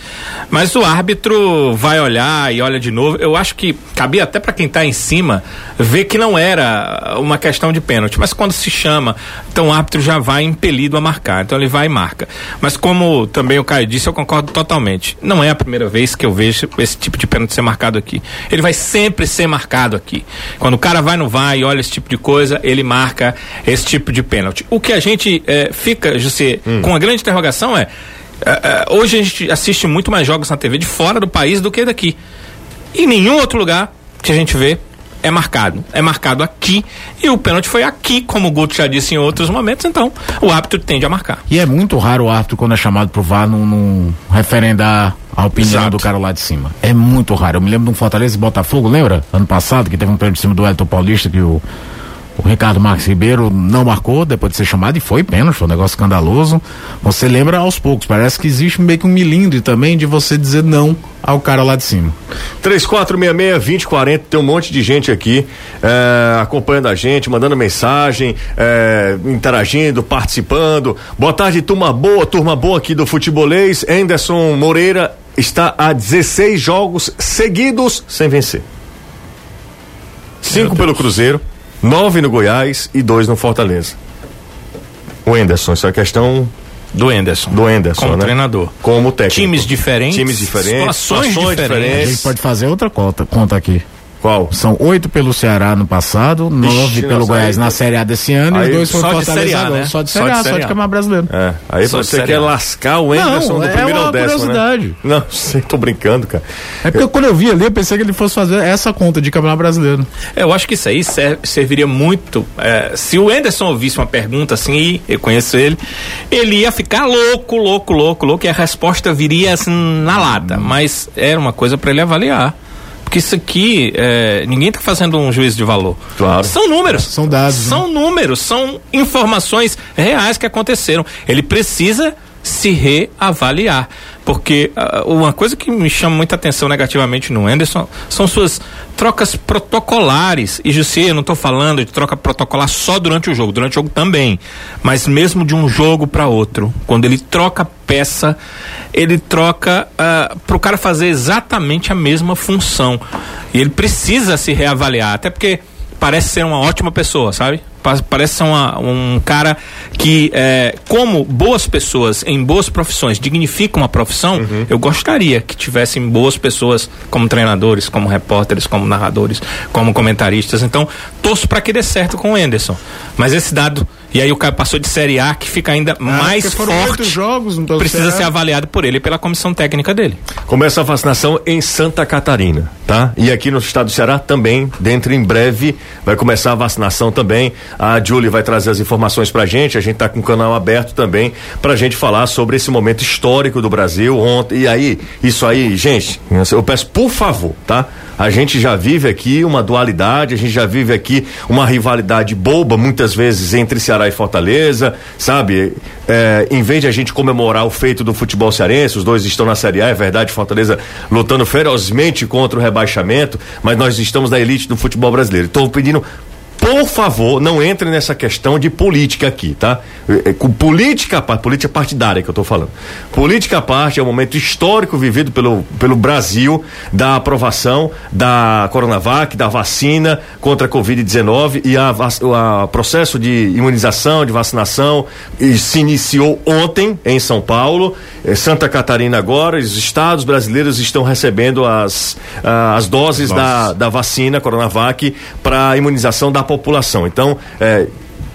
mas o árbitro vai olhar e olha de novo. Eu acho que cabia até para quem está em cima ver que não era uma questão de pênalti, mas quando se chama, então o árbitro já vai impelido a marcar. Então ele vai e marca. Mas como também o Caio disse, eu concordo totalmente. Não é a primeira vez que eu vejo esse tipo de pênalti ser marcado aqui. Ele vai sempre ser marcado aqui. Quando o cara vai no vai e olha esse tipo de coisa, ele marca esse tipo de pênalti. O que a gente eh, fica, José, com a grande interrogação é. eh, eh, hoje a gente assiste muito mais jogos na TV de fora do país do que daqui. E nenhum outro lugar que a gente vê é marcado. É marcado aqui e o pênalti foi aqui, como o Guto já disse em outros momentos, então o árbitro tende a marcar. E é muito raro o árbitro, quando é chamado pro VAR, não, não referendar a opinião Exato. do cara lá de cima. É muito raro. Eu me lembro de um Fortaleza e Botafogo, lembra? Ano passado, que teve um pênalti em cima do Elton Paulista, que o, o Ricardo Marques Ribeiro não marcou depois de ser chamado e foi pênalti, foi um negócio escandaloso. Você lembra aos poucos. Parece que existe meio que um milindre também de você dizer não ao cara lá de cima. 3466-2040, tem um monte de gente aqui eh, acompanhando a gente, mandando mensagem, eh, interagindo, participando. Boa tarde, turma boa, turma boa aqui do Futebolês. Anderson Moreira está a 16 jogos seguidos sem vencer. Cinco pelo Cruzeiro, nove no Goiás e dois no Fortaleza. O Anderson, isso é questão Do Enderson. do Anderson, Como né? treinador. Como técnico. Times diferentes, Times diferentes, situações situações diferentes. A gente pode fazer outra conta, conta aqui. Qual? São oito pelo Ceará no passado, nove pelo nossa, Goiás aí- na Série A desse ano aí e dois foram Fortaleza né? Só de Série A, só de. Campeonato Brasileiro. É, aí Só você quer lascar o Anderson Não, do é primeiro ao uma décimo, curiosidade. né? Não, <laughs> sei, tô brincando, cara. É porque quando eu vi ali, eu pensei que ele fosse fazer essa conta de Campeonato Brasileiro. Eu acho que isso aí ser- serviria muito. é, se o Anderson ouvisse uma pergunta assim, e eu conheço ele, ele ia ficar louco, louco, louco, louco, e a resposta viria assim na lata. Mas era uma coisa para ele avaliar. Porque isso aqui, é, ninguém está fazendo um juízo de valor. Claro. São números. São dados, né? São números, são informações reais que aconteceram. Ele precisa se reavaliar. Porque ah, uma coisa que me chama muita atenção negativamente no Anderson são suas trocas protocolares. E Jussi, eu não estou falando de troca protocolar só durante o jogo, durante o jogo também. Mas mesmo de um jogo para outro. Quando ele troca peça, ele troca para o cara fazer exatamente a mesma função. E ele precisa se reavaliar, até porque parece ser uma ótima pessoa, sabe? Pa- Parece ser uma- um cara que, é, como boas pessoas em boas profissões dignificam uma profissão, eu gostaria que tivessem boas pessoas como treinadores, como repórteres, como narradores, como comentaristas. Então, torço para que dê certo com o Enderson. Mas esse dado, e aí o cara passou de Série A, que fica ainda mais foram oito forte, jogos precisa ser avaliado por ele e pela comissão técnica dele. Começa a vacinação em Santa Catarina, tá? E aqui no estado do Ceará também, dentro em breve, vai começar a vacinação também. A Julie vai trazer as informações pra gente, a gente tá com o canal aberto também pra gente falar sobre esse momento histórico do Brasil ontem. E aí, isso aí, gente, eu peço por favor, tá? A gente já vive aqui uma dualidade, a gente já vive aqui uma rivalidade boba, muitas vezes, entre Ceará e Fortaleza, sabe? É, em vez de a gente comemorar o feito do futebol cearense, os dois estão na Série A, é verdade, Fortaleza lutando ferozmente contra o rebaixamento, mas nós estamos na elite do futebol brasileiro. Estou pedindo por favor, não entre nessa questão de política aqui, tá? É, é, com política, política partidária que eu tô falando. Política à parte é um momento histórico vivido pelo, pelo Brasil da aprovação da Coronavac, da vacina contra a Covid-19 e a, processo de imunização, de vacinação se iniciou ontem em São Paulo, eh, Santa Catarina agora, os estados brasileiros estão recebendo as, as doses da, da vacina Coronavac para imunização da população. Então, é,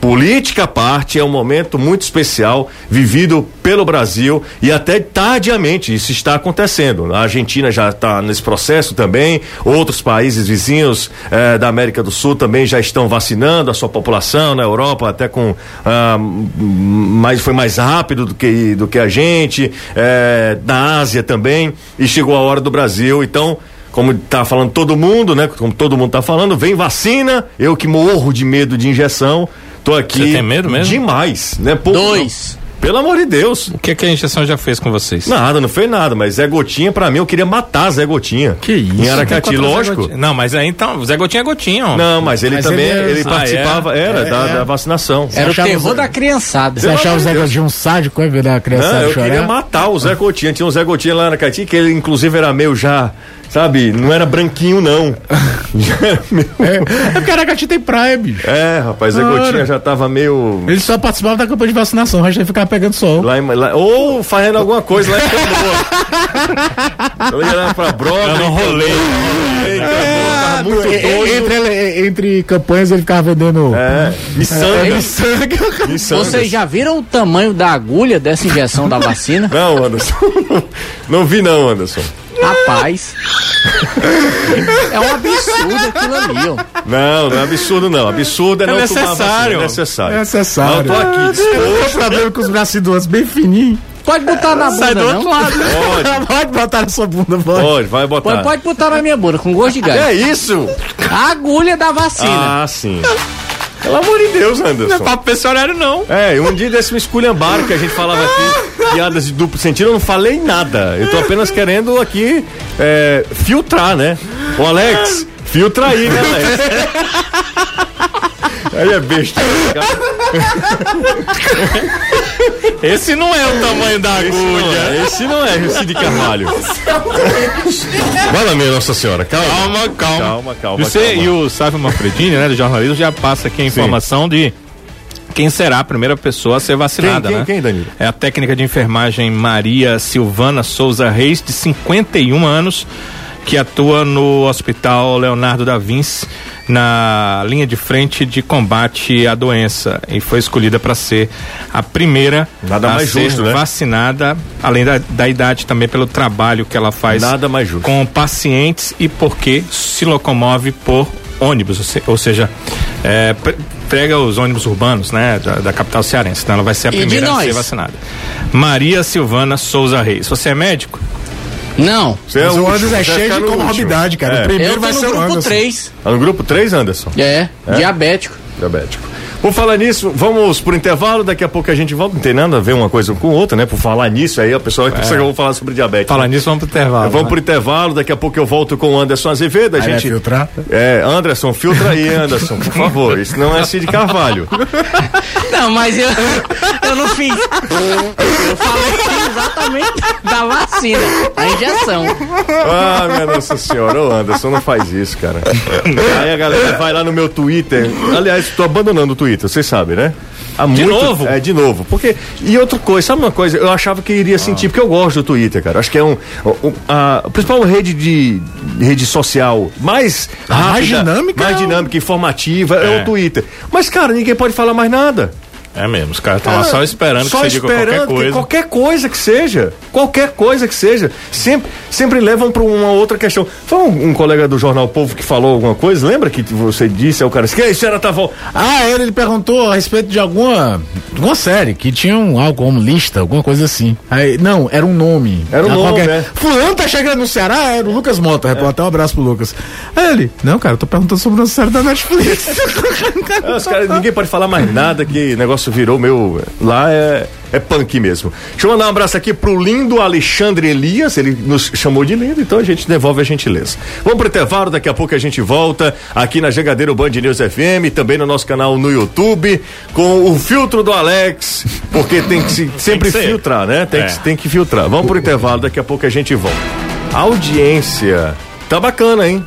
política à parte, é um momento muito especial vivido pelo Brasil e até tardiamente isso está acontecendo. A Argentina já está nesse processo também, outros países vizinhos eh, da América do Sul também já estão vacinando a sua população, na Europa até com ah, mais foi mais rápido do que do que a gente, eh, na Ásia também e chegou a hora do Brasil. Então como está falando todo mundo, né? Como todo mundo está falando, vem vacina. Eu que morro de medo de injeção, tô aqui. Você tem medo mesmo? Demais, né? Pouco, Dois. Não. Pelo amor de Deus. O que, que a injeção já fez com vocês? Nada, não fez nada, mas Zé Gotinha, pra mim, eu queria matar Zé Gotinha. Que isso? Em Aracati, lógico. Não, mas aí então, Zé Gotinha é Gotinha. Ó. Não, mas ele mas também, ele, ele ah, participava, é? era, é, da, é. da, vacinação. Era o terror da criançada. Você achava o Zé Gotinha um sádico, é ver a criançada Não, eu chorar? queria matar o Zé Gotinha. Tinha um Zé Gotinha lá em Aracati, que ele inclusive era meio já Sabe? Não era branquinho, não. <laughs> é, é porque Aracati tem praia, bicho. É, rapaz, a gotinha já tava meio. Ele só participava da campanha de vacinação, o resto ele ficava pegando sol. Lá, em, lá ou fazendo alguma coisa lá em Canoa. Ele era pra broca. Eu não rolei. É, muito doido. Entre, entre campanhas ele ficava vendendo. É, miçanga. É, Vocês já viram o tamanho da agulha dessa injeção da vacina? Não, Anderson. <laughs> Não vi, não, Anderson. Rapaz. é um absurdo aquilo ali, ó. Não, não é absurdo, não. Absurdo é, é não necessário. É necessário. É necessário. Eu tô aqui ah, disposto. problema com os braços bem fininhos. Pode botar na bunda, Sai do outro lado. Pode. pode botar na sua bunda, pode. Pode, vai botar. Pode, pode botar na minha bunda, com gosto de gás. É isso? A agulha da vacina. Ah, sim. Pelo amor de Deus, Anderson. Não é papo pra esse horário, não. É, um dia desse me esculhambaram que a gente falava aqui, piadas de duplo sentido, eu não falei nada. Eu tô apenas querendo aqui é, filtrar, né? O Alex, filtra aí, né, Alex? <laughs> Aí é besta. <laughs> Esse não é o tamanho da agulha. Esse não é, esse <laughs> de Carvalho. Lá, minha Nossa Senhora, calma. Calma, calma. Calma, calma. Você calma. e o Sávio Manfredini, né, do jornalismo, já passa aqui a informação Sim. de quem será a primeira pessoa a ser vacinada, quem, quem, né? Quem, Danilo? É a técnica de enfermagem Maria Silvana Souza Reis, de 51 anos, que atua no Hospital Leonardo da Vinci na linha de frente de combate à doença e foi escolhida para ser a primeira Nada a mais ser justo, né? vacinada, além da, da idade também pelo trabalho que ela faz Nada mais justo. com pacientes e porque se locomove por ônibus, ou seja, é, prega os ônibus urbanos, né, da, da, capital cearense. Então ela vai ser a e primeira a ser vacinada. Maria Silvana Souza Reis. Você é médico? Não. Você é o Anderson é cheio de comorbidade, cara. É. O primeiro Eu vai ser no grupo 3. Tá no grupo 3, Anderson? É, é, diabético. Diabético. Por falar nisso, vamos por intervalo, daqui a pouco a gente volta. Não tem nada a ver uma coisa com outra, né? Por falar nisso, aí a pessoa vai pensar é. que eu vou falar sobre diabetes. Falar né? nisso, vamos pro intervalo. Vamos né? pro intervalo, daqui a pouco eu volto com o Anderson Azevedo. A aí gente. É filtrar? É, Anderson, filtra aí, Anderson, por favor. Isso não é Cid Carvalho. <laughs> Não, mas eu, eu não fiz. Eu falei exatamente da vacina, a injeção. Ah, minha Nossa Senhora, ô Anderson, não faz isso, cara. Aí a galera vai lá no meu Twitter. Aliás, estou abandonando o Twitter, vocês sabem, né? Há de muito, novo? É, de novo. Porque, e outra coisa, sabe uma coisa? Eu achava que iria sentir, ah. porque eu gosto do Twitter, cara. Acho que é um, um a, principal rede de, de rede social mais rápida, mais dinâmica, mais dinâmica, informativa é. é o Twitter. Mas, cara, ninguém pode falar mais nada. É mesmo, os caras estão lá só esperando só que você esperando diga qualquer coisa. qualquer coisa que seja. Qualquer coisa que seja. Sempre, sempre levam para uma outra questão. Foi um, um, colega do Jornal Povo que falou alguma coisa, lembra que você disse ao cara que isso era tava. Ah, ele, ele perguntou a respeito de alguma, alguma série que tinha um, algo como lista, alguma coisa assim. Aí, não, era um nome. Era um nome, qualquer... né? Fulano tá chegando no Ceará, era o Lucas Mota, é. repórter. Um abraço pro Lucas. Aí ele, não, cara, eu tô perguntando sobre uma série da Netflix. é, <laughs> os cara, ninguém pode falar mais nada que o negócio virou meu lá é é punk mesmo. Deixa eu mandar um abraço aqui pro lindo Alexandre Elias, ele nos chamou de lindo, então a gente devolve a gentileza. Vamos pro intervalo, daqui a pouco a gente volta aqui na Jangadeiro Band News FM, também no nosso canal no YouTube, com o filtro do Alex, porque tem que se, sempre que ser. filtrar, né? Tem, É. que, tem que filtrar. Vamos pro intervalo, daqui a pouco a gente volta. Audiência. Tá bacana, hein?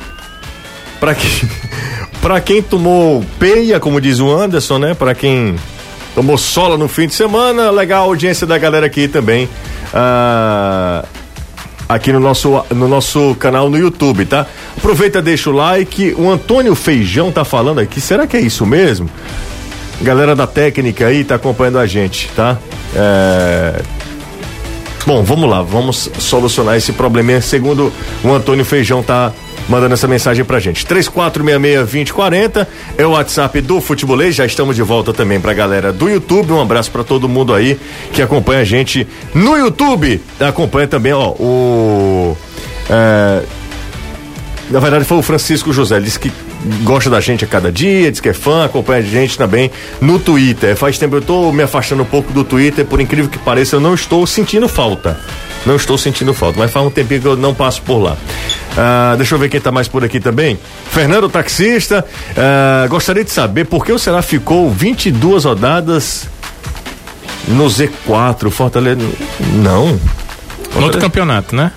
Pra quem, <laughs> pra quem tomou peia, como diz o Anderson, né? Pra quem tomou sola no fim de semana, legal a audiência da galera aqui também. Ah, aqui no nosso, no nosso canal no YouTube, tá? Aproveita, deixa o like. O Antônio Feijão tá falando aqui. Será que é isso mesmo? Galera da técnica aí tá acompanhando a gente, tá? É, Bom, vamos lá, vamos solucionar esse probleminha segundo o Antônio Feijão tá mandando essa mensagem pra gente. 3466-2040 é o WhatsApp do Futebolês, já estamos de volta também pra galera do YouTube. Um abraço pra todo mundo aí que acompanha a gente no YouTube. Acompanha também, ó, o. é, na verdade foi o Francisco José, ele disse que gosta da gente a cada dia, diz que é fã, acompanha a gente também no Twitter. Faz tempo eu tô me afastando um pouco do Twitter, por incrível que pareça, eu não estou sentindo falta. Não estou sentindo falta, mas faz um tempinho que eu não passo por lá. Ah, deixa eu ver quem tá mais por aqui também. Fernando Taxista, ah, gostaria de saber por que o Ceará ficou 22 rodadas no Z4, Fortaleza. Não. No outro campeonato, né?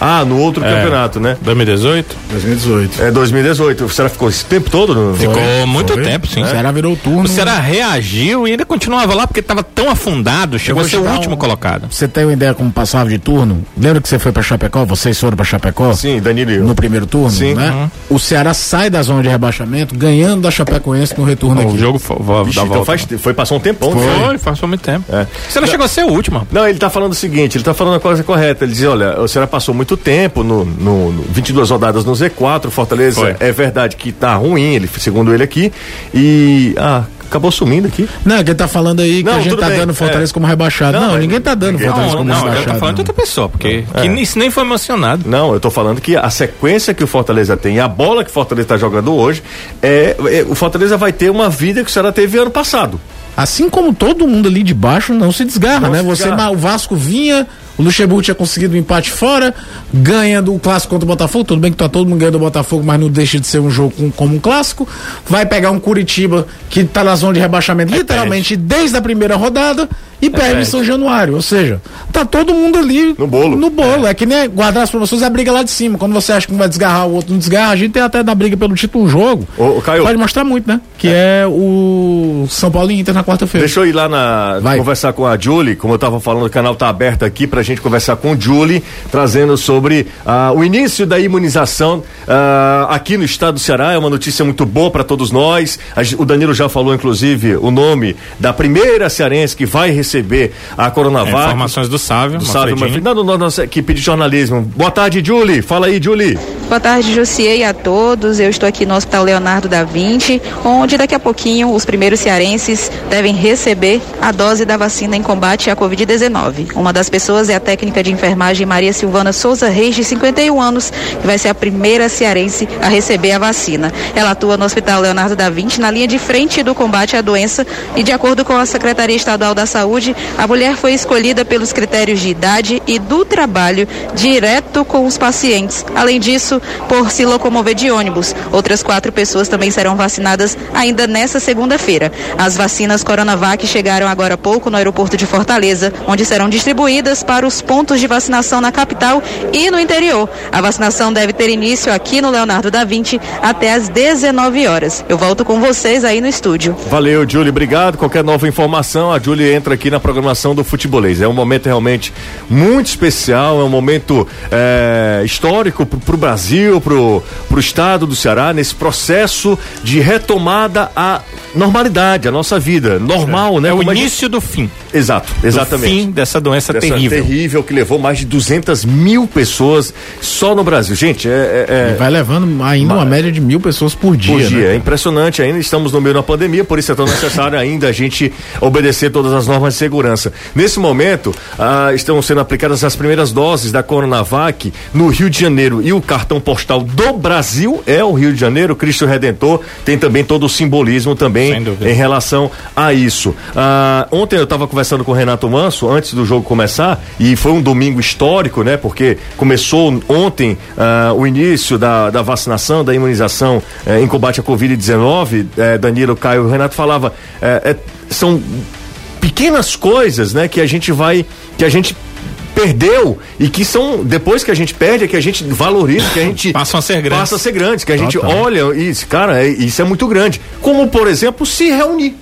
Ah, no outro É. campeonato, né? 2018. 2018. É 2018. O Ceará ficou esse tempo todo? No... Ficou muito Foi. tempo, sim. O Ceará virou o turno. O Ceará reagiu e ainda continuava lá porque estava tão afundado, chegou a ser o último um- colocado. Você tem uma ideia como passava de turno? Lembra que você foi pra Chapecó? Vocês foram pra Chapecó? Sim, Danilo. e eu. No primeiro turno, Sim. né? Uhum. O Ceará sai da zona de rebaixamento, ganhando da Chapecoense no retorno O aqui. jogo foi, Vixe, dar então volta. faz, foi, passou um tempão. Foi, né? faz muito tempo. É. Você não chegou a ser o último. Não, ele tá falando o seguinte, ele tá falando a coisa correta. Ele diz, olha, o Ceará passou muito tempo no, no, no 22 rodadas no Z4, o Fortaleza Foi. é verdade que tá ruim, ele, segundo ele aqui, e ah, acabou sumindo aqui. Não, que ele tá falando aí Não, que a gente tá bem, dando Fortaleza é. como rebaixado. Não, Não, mas ninguém tá dando ninguém- Fortaleza Não, como não, eu rebaixado. tô falando de outra pessoa, porque É. que isso nem foi mencionado. Não, eu tô falando que a sequência que o Fortaleza tem, e a bola que o Fortaleza tá jogando hoje, é, é- o Fortaleza vai ter uma vida que o Ceará teve ano passado. Assim como todo mundo ali de baixo não se desgarra, Não né? se Você, desgarra. o Vasco vinha, o Luxemburgo tinha conseguido um empate fora, ganha do clássico contra o Botafogo. Tudo bem que tá todo mundo ganhando do Botafogo, mas não deixa de ser um jogo com- como um clássico. Vai pegar um Curitiba que tá na zona de rebaixamento literalmente desde a primeira rodada e perde. São Januário. Ou seja, tá todo mundo ali No bolo. No bolo. É, que nem guardar as promoções é a briga lá de cima. Quando você acha que um vai desgarrar, o outro não desgarra, a gente tem até na briga pelo título um jogo. Ô, ô, Caio. Pode mostrar muito, né? Que é, o São Paulo e Inter na quarta-feira. Deixa eu ir lá na Vai. conversar com a Julie, como eu estava falando, o canal tá aberto aqui pra gente conversar com Julie, trazendo sobre ah, o início da imunização ah, aqui no estado do Ceará. É uma notícia muito boa para todos nós. A o Danilo já falou, inclusive, o nome da primeira cearense que vai receber a É, Coronavac. informações do Sávio, do Sávio Manfredini. Da no- nossa equipe de jornalismo. Boa tarde, Julie. Fala aí, Julie. Boa tarde, Jussiei a todos. Eu estou aqui no Hospital Leonardo da Vinci, onde daqui a pouquinho os primeiros cearenses devem receber a dose da vacina em combate à Covid-19. Uma das pessoas é a técnica de enfermagem Maria Silvana Souza Reis, de 51 anos, que vai ser a primeira cearense a receber a vacina. Ela atua no Hospital Leonardo da Vinci, na linha de frente do combate à doença, e de acordo com a Secretaria Estadual da Saúde, a mulher foi escolhida pelos critérios de idade e do trabalho direto com os pacientes. Além disso, por se locomover de ônibus. Outras quatro pessoas também serão vacinadas ainda nesta segunda-feira. As vacinas Coronavac chegaram agora há pouco no aeroporto de Fortaleza, onde serão distribuídas para os pontos de vacinação na capital e no interior. A vacinação deve ter início aqui no Leonardo da Vinci até às 19 horas. Eu volto com vocês aí no estúdio. Valeu, Julie, obrigado. Qualquer nova informação, a Julie entra aqui na programação do Futebolês. É um momento realmente muito especial, é um momento é, histórico para o Brasil, para o estado do Ceará, nesse processo de retomada à normalidade, à nossa vida. Normal, né? É o a gente- início do fim. Exato, Do exatamente. fim dessa doença Dessa terrível. terrível que levou mais de 200 mil pessoas só no Brasil. Gente, é- é- é, E vai levando ainda uma média de mil pessoas por dia. por dia. né? É impressionante ainda, estamos no meio da pandemia, por isso é tão necessário ainda a gente obedecer todas as normas segurança. Nesse momento, ah, estão sendo aplicadas as primeiras doses da Coronavac no Rio de Janeiro e o cartão postal do Brasil é o Rio de Janeiro, Cristo Redentor, tem também todo o simbolismo também em relação a isso. Ah, ontem eu estava conversando com o Renato Manso antes do jogo começar e foi um domingo histórico, né? Porque começou ontem ah, o início da, da vacinação, da imunização eh, em combate à Covid-19. Eh, Danilo, Caio, o Renato falava, eh, eh, são pequenas coisas, né? Que a gente vai, que a gente perdeu e que são depois que a gente perde é que a gente valoriza que a gente <coughs> passam a ser grandes passa a ser grandes que a gente Total. olha e diz, cara é, isso é muito grande como por exemplo se reunir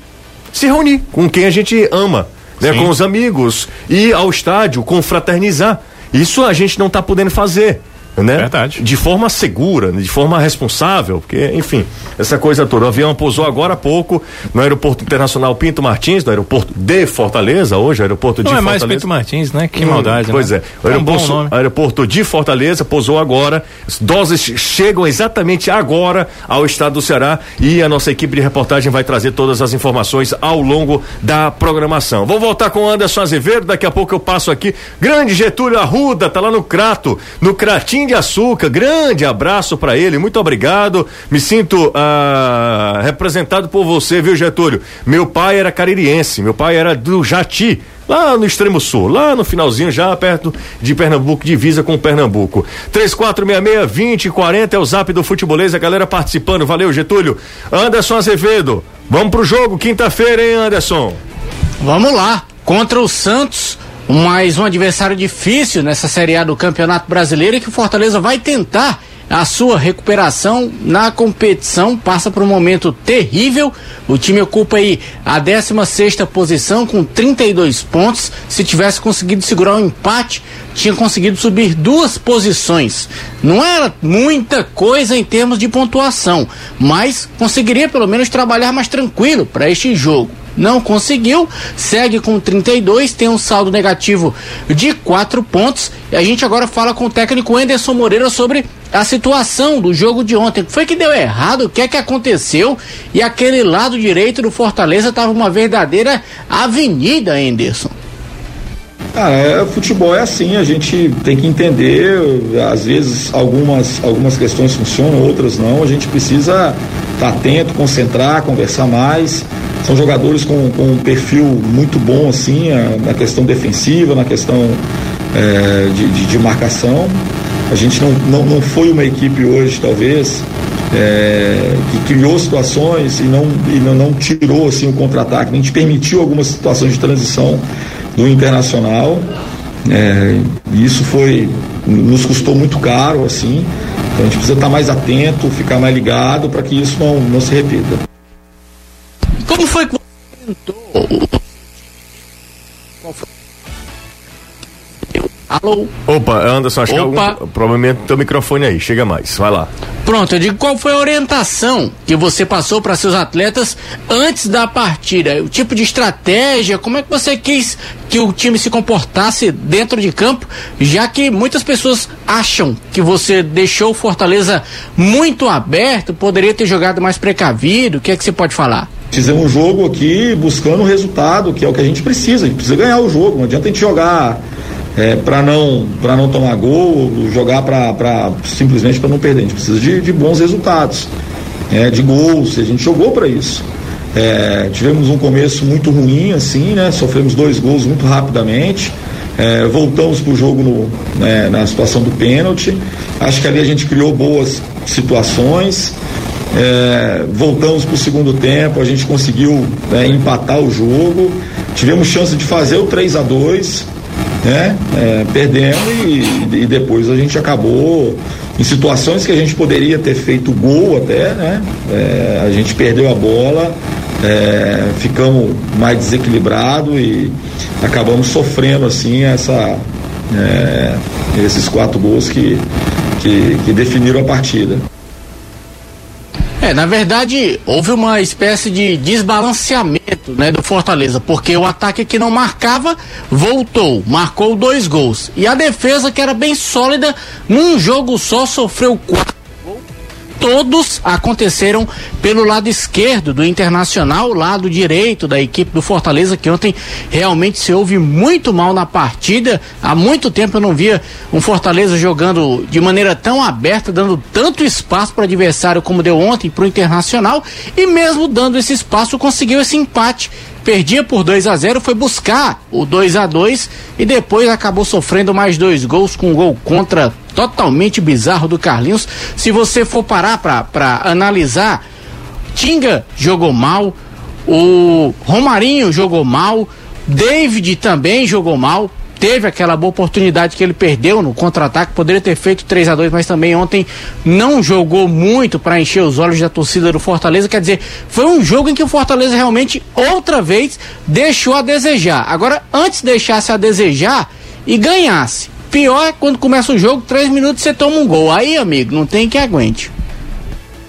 se reunir com quem a gente ama né Sim. com os amigos ir ao estádio confraternizar isso a gente não está podendo fazer né? Verdade. De forma segura, de forma responsável, porque, enfim, essa coisa toda. O avião pousou agora há pouco no Aeroporto Internacional Pinto Martins, no aeroporto de Fortaleza, hoje, aeroporto de Não é mais Fortaleza. Pinto Martins, né? Que Hum, maldade. Pois né? é. O É um bom aeroporto, nome. aeroporto de Fortaleza pousou agora. As doses chegam exatamente agora ao estado do Ceará e a nossa equipe de reportagem vai trazer todas as informações ao longo da programação. Vou voltar com o Anderson Azevedo, daqui a pouco eu passo aqui. Grande Getúlio Arruda, tá lá no Crato, no Cratim de Açúcar. Grande abraço para ele, muito obrigado. Me sinto ah, representado por você, viu, Getúlio? Meu pai era caririense, meu pai era do Jati lá no extremo sul, lá no finalzinho, já perto de Pernambuco, divisa com Pernambuco. 3466-2040 é o zap do futebolês, a galera participando. Valeu, Getúlio. Anderson Azevedo, vamos pro jogo, quinta-feira, hein, Anderson? Vamos lá, contra o Santos, mais um adversário difícil nessa Série A do Campeonato Brasileiro e que o Fortaleza vai tentar a sua recuperação na competição, passa por um momento terrível. O time ocupa aí a 16 posição com 32 pontos. Se tivesse conseguido segurar um empate, tinha conseguido subir duas posições. Não era muita coisa em termos de pontuação, mas conseguiria pelo menos trabalhar mais tranquilo para este jogo não conseguiu, segue com 32, tem um saldo negativo de 4 pontos. E a gente agora fala com o técnico Anderson Moreira sobre a situação do jogo de ontem. Foi que deu errado? O que é que aconteceu? E aquele lado direito do Fortaleza estava uma verdadeira avenida, Anderson. Cara, é, futebol é assim, a gente tem que entender, às vezes algumas, algumas questões funcionam, outras não, a gente precisa estar atento, concentrar, conversar mais. São jogadores com, com um perfil muito bom, assim, na questão defensiva, na questão é, de, de, de marcação. A gente não, não, não foi uma equipe hoje, talvez, é, que criou situações e não, e não, não tirou assim, o contra-ataque. Gente permitiu algumas situações de transição do Internacional. É, e isso foi nos custou muito caro, assim. Então a gente precisa estar mais atento, ficar mais ligado para que isso não, não se repita. Alô? Opa, Anderson, acho Opa. que é algum problema do teu microfone aí, chega mais, vai lá. Pronto, eu digo qual foi a orientação que você passou para seus atletas antes da partida? O tipo de estratégia, como é que você quis que o time se comportasse dentro de campo, já que muitas pessoas acham que você deixou o Fortaleza muito aberto, poderia ter jogado mais precavido, o que é que você pode falar? Fizemos um jogo aqui buscando o resultado, que é o que a gente precisa. A gente precisa ganhar o jogo. Não adianta a gente jogar é, para não para não tomar gol, jogar para simplesmente para não perder. A gente precisa de, de bons resultados, é, de gols. A gente jogou para isso. É, tivemos um começo muito ruim, assim, né? Sofremos dois gols muito rapidamente. É, voltamos para o jogo no, né, na situação do pênalti. Acho que ali a gente criou boas situações. É, voltamos para o segundo tempo, a gente conseguiu né, empatar o jogo, tivemos chance de fazer o 3 a 2 né? É, perdemos e, e depois a gente acabou em situações que a gente poderia ter feito gol até, né? É, a gente perdeu a bola, é, ficamos mais desequilibrados e acabamos sofrendo assim essa, é, esses quatro gols que, que, que definiram a partida. É, na verdade, houve uma espécie de desbalanceamento né, do Fortaleza, porque o ataque que não marcava voltou, marcou dois gols. E a defesa, que era bem sólida, num jogo só sofreu quatro. Todos aconteceram pelo lado esquerdo do Internacional, lado direito da equipe do Fortaleza, que ontem realmente se ouve muito mal na partida. Há muito tempo eu não via um Fortaleza jogando de maneira tão aberta, dando tanto espaço para o adversário como deu ontem para o Internacional, e mesmo dando esse espaço, conseguiu esse empate perdia por 2 a 0 foi buscar o 2 a 2 e depois acabou sofrendo mais dois gols com um gol contra totalmente bizarro do Carlinhos. Se você for parar para analisar, Tinga jogou mal, o Romarinho jogou mal, David também jogou mal, teve aquela boa oportunidade que ele perdeu no contra-ataque, poderia ter feito 3 a 2 mas também ontem não jogou muito para encher os olhos da torcida do Fortaleza. Quer dizer, foi um jogo em que o Fortaleza realmente, outra vez, deixou a desejar. Agora, antes deixasse a desejar e ganhasse. Pior é quando começa o jogo, três minutos você toma um gol. Aí, amigo, não tem que aguente.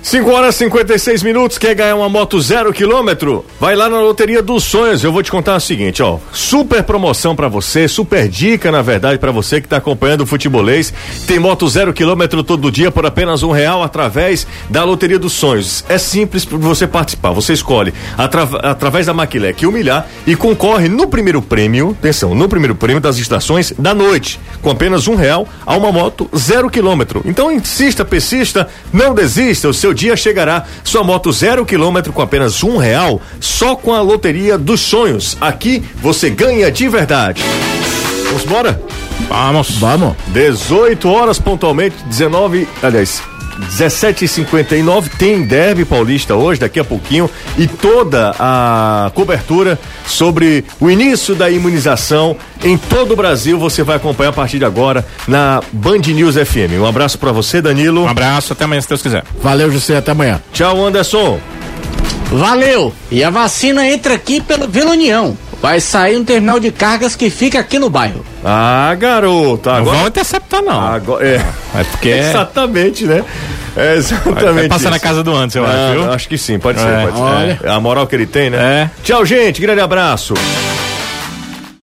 5 horas e 56 minutos, quer ganhar uma moto zero quilômetro? Vai lá na Loteria dos Sonhos. Eu vou te contar o seguinte, ó. Super promoção para você, super dica, na verdade, para você que tá acompanhando o futebolês. Tem moto zero quilômetro todo dia por apenas um real através da Loteria dos Sonhos. É simples para você participar. Você escolhe atra através da Maquilec humilhar e concorre no primeiro prêmio, atenção, no primeiro prêmio das estações da noite, com apenas um real a uma moto zero quilômetro. Então insista, persista, não desista. O seu dia chegará. Sua moto zero quilômetro com apenas um real, só com a loteria dos sonhos. Aqui você ganha de verdade. Vamos embora? Vamos. Vamos. 18 horas pontualmente, 19, aliás, 17h59 tem Derby Paulista hoje, daqui a pouquinho, e toda a cobertura sobre o início da imunização em todo o Brasil. Você vai acompanhar a partir de agora na Band News FM. Um abraço para você, Danilo. Um abraço, até amanhã, se Deus quiser. Valeu, José, até amanhã. Tchau, Anderson. Valeu! E a vacina entra aqui pelo, pela União. Vai sair um terminal de cargas que fica aqui no bairro. Ah, garoto. Agora... Não vão interceptar, não. Agora, é. é porque. <laughs> Exatamente, né? É exatamente. Vai passar na casa do antes, eu ah, acho, viu? Acho que sim, pode é, ser, pode olha. ser. É a moral que ele tem, né? É. Tchau, gente. Grande abraço.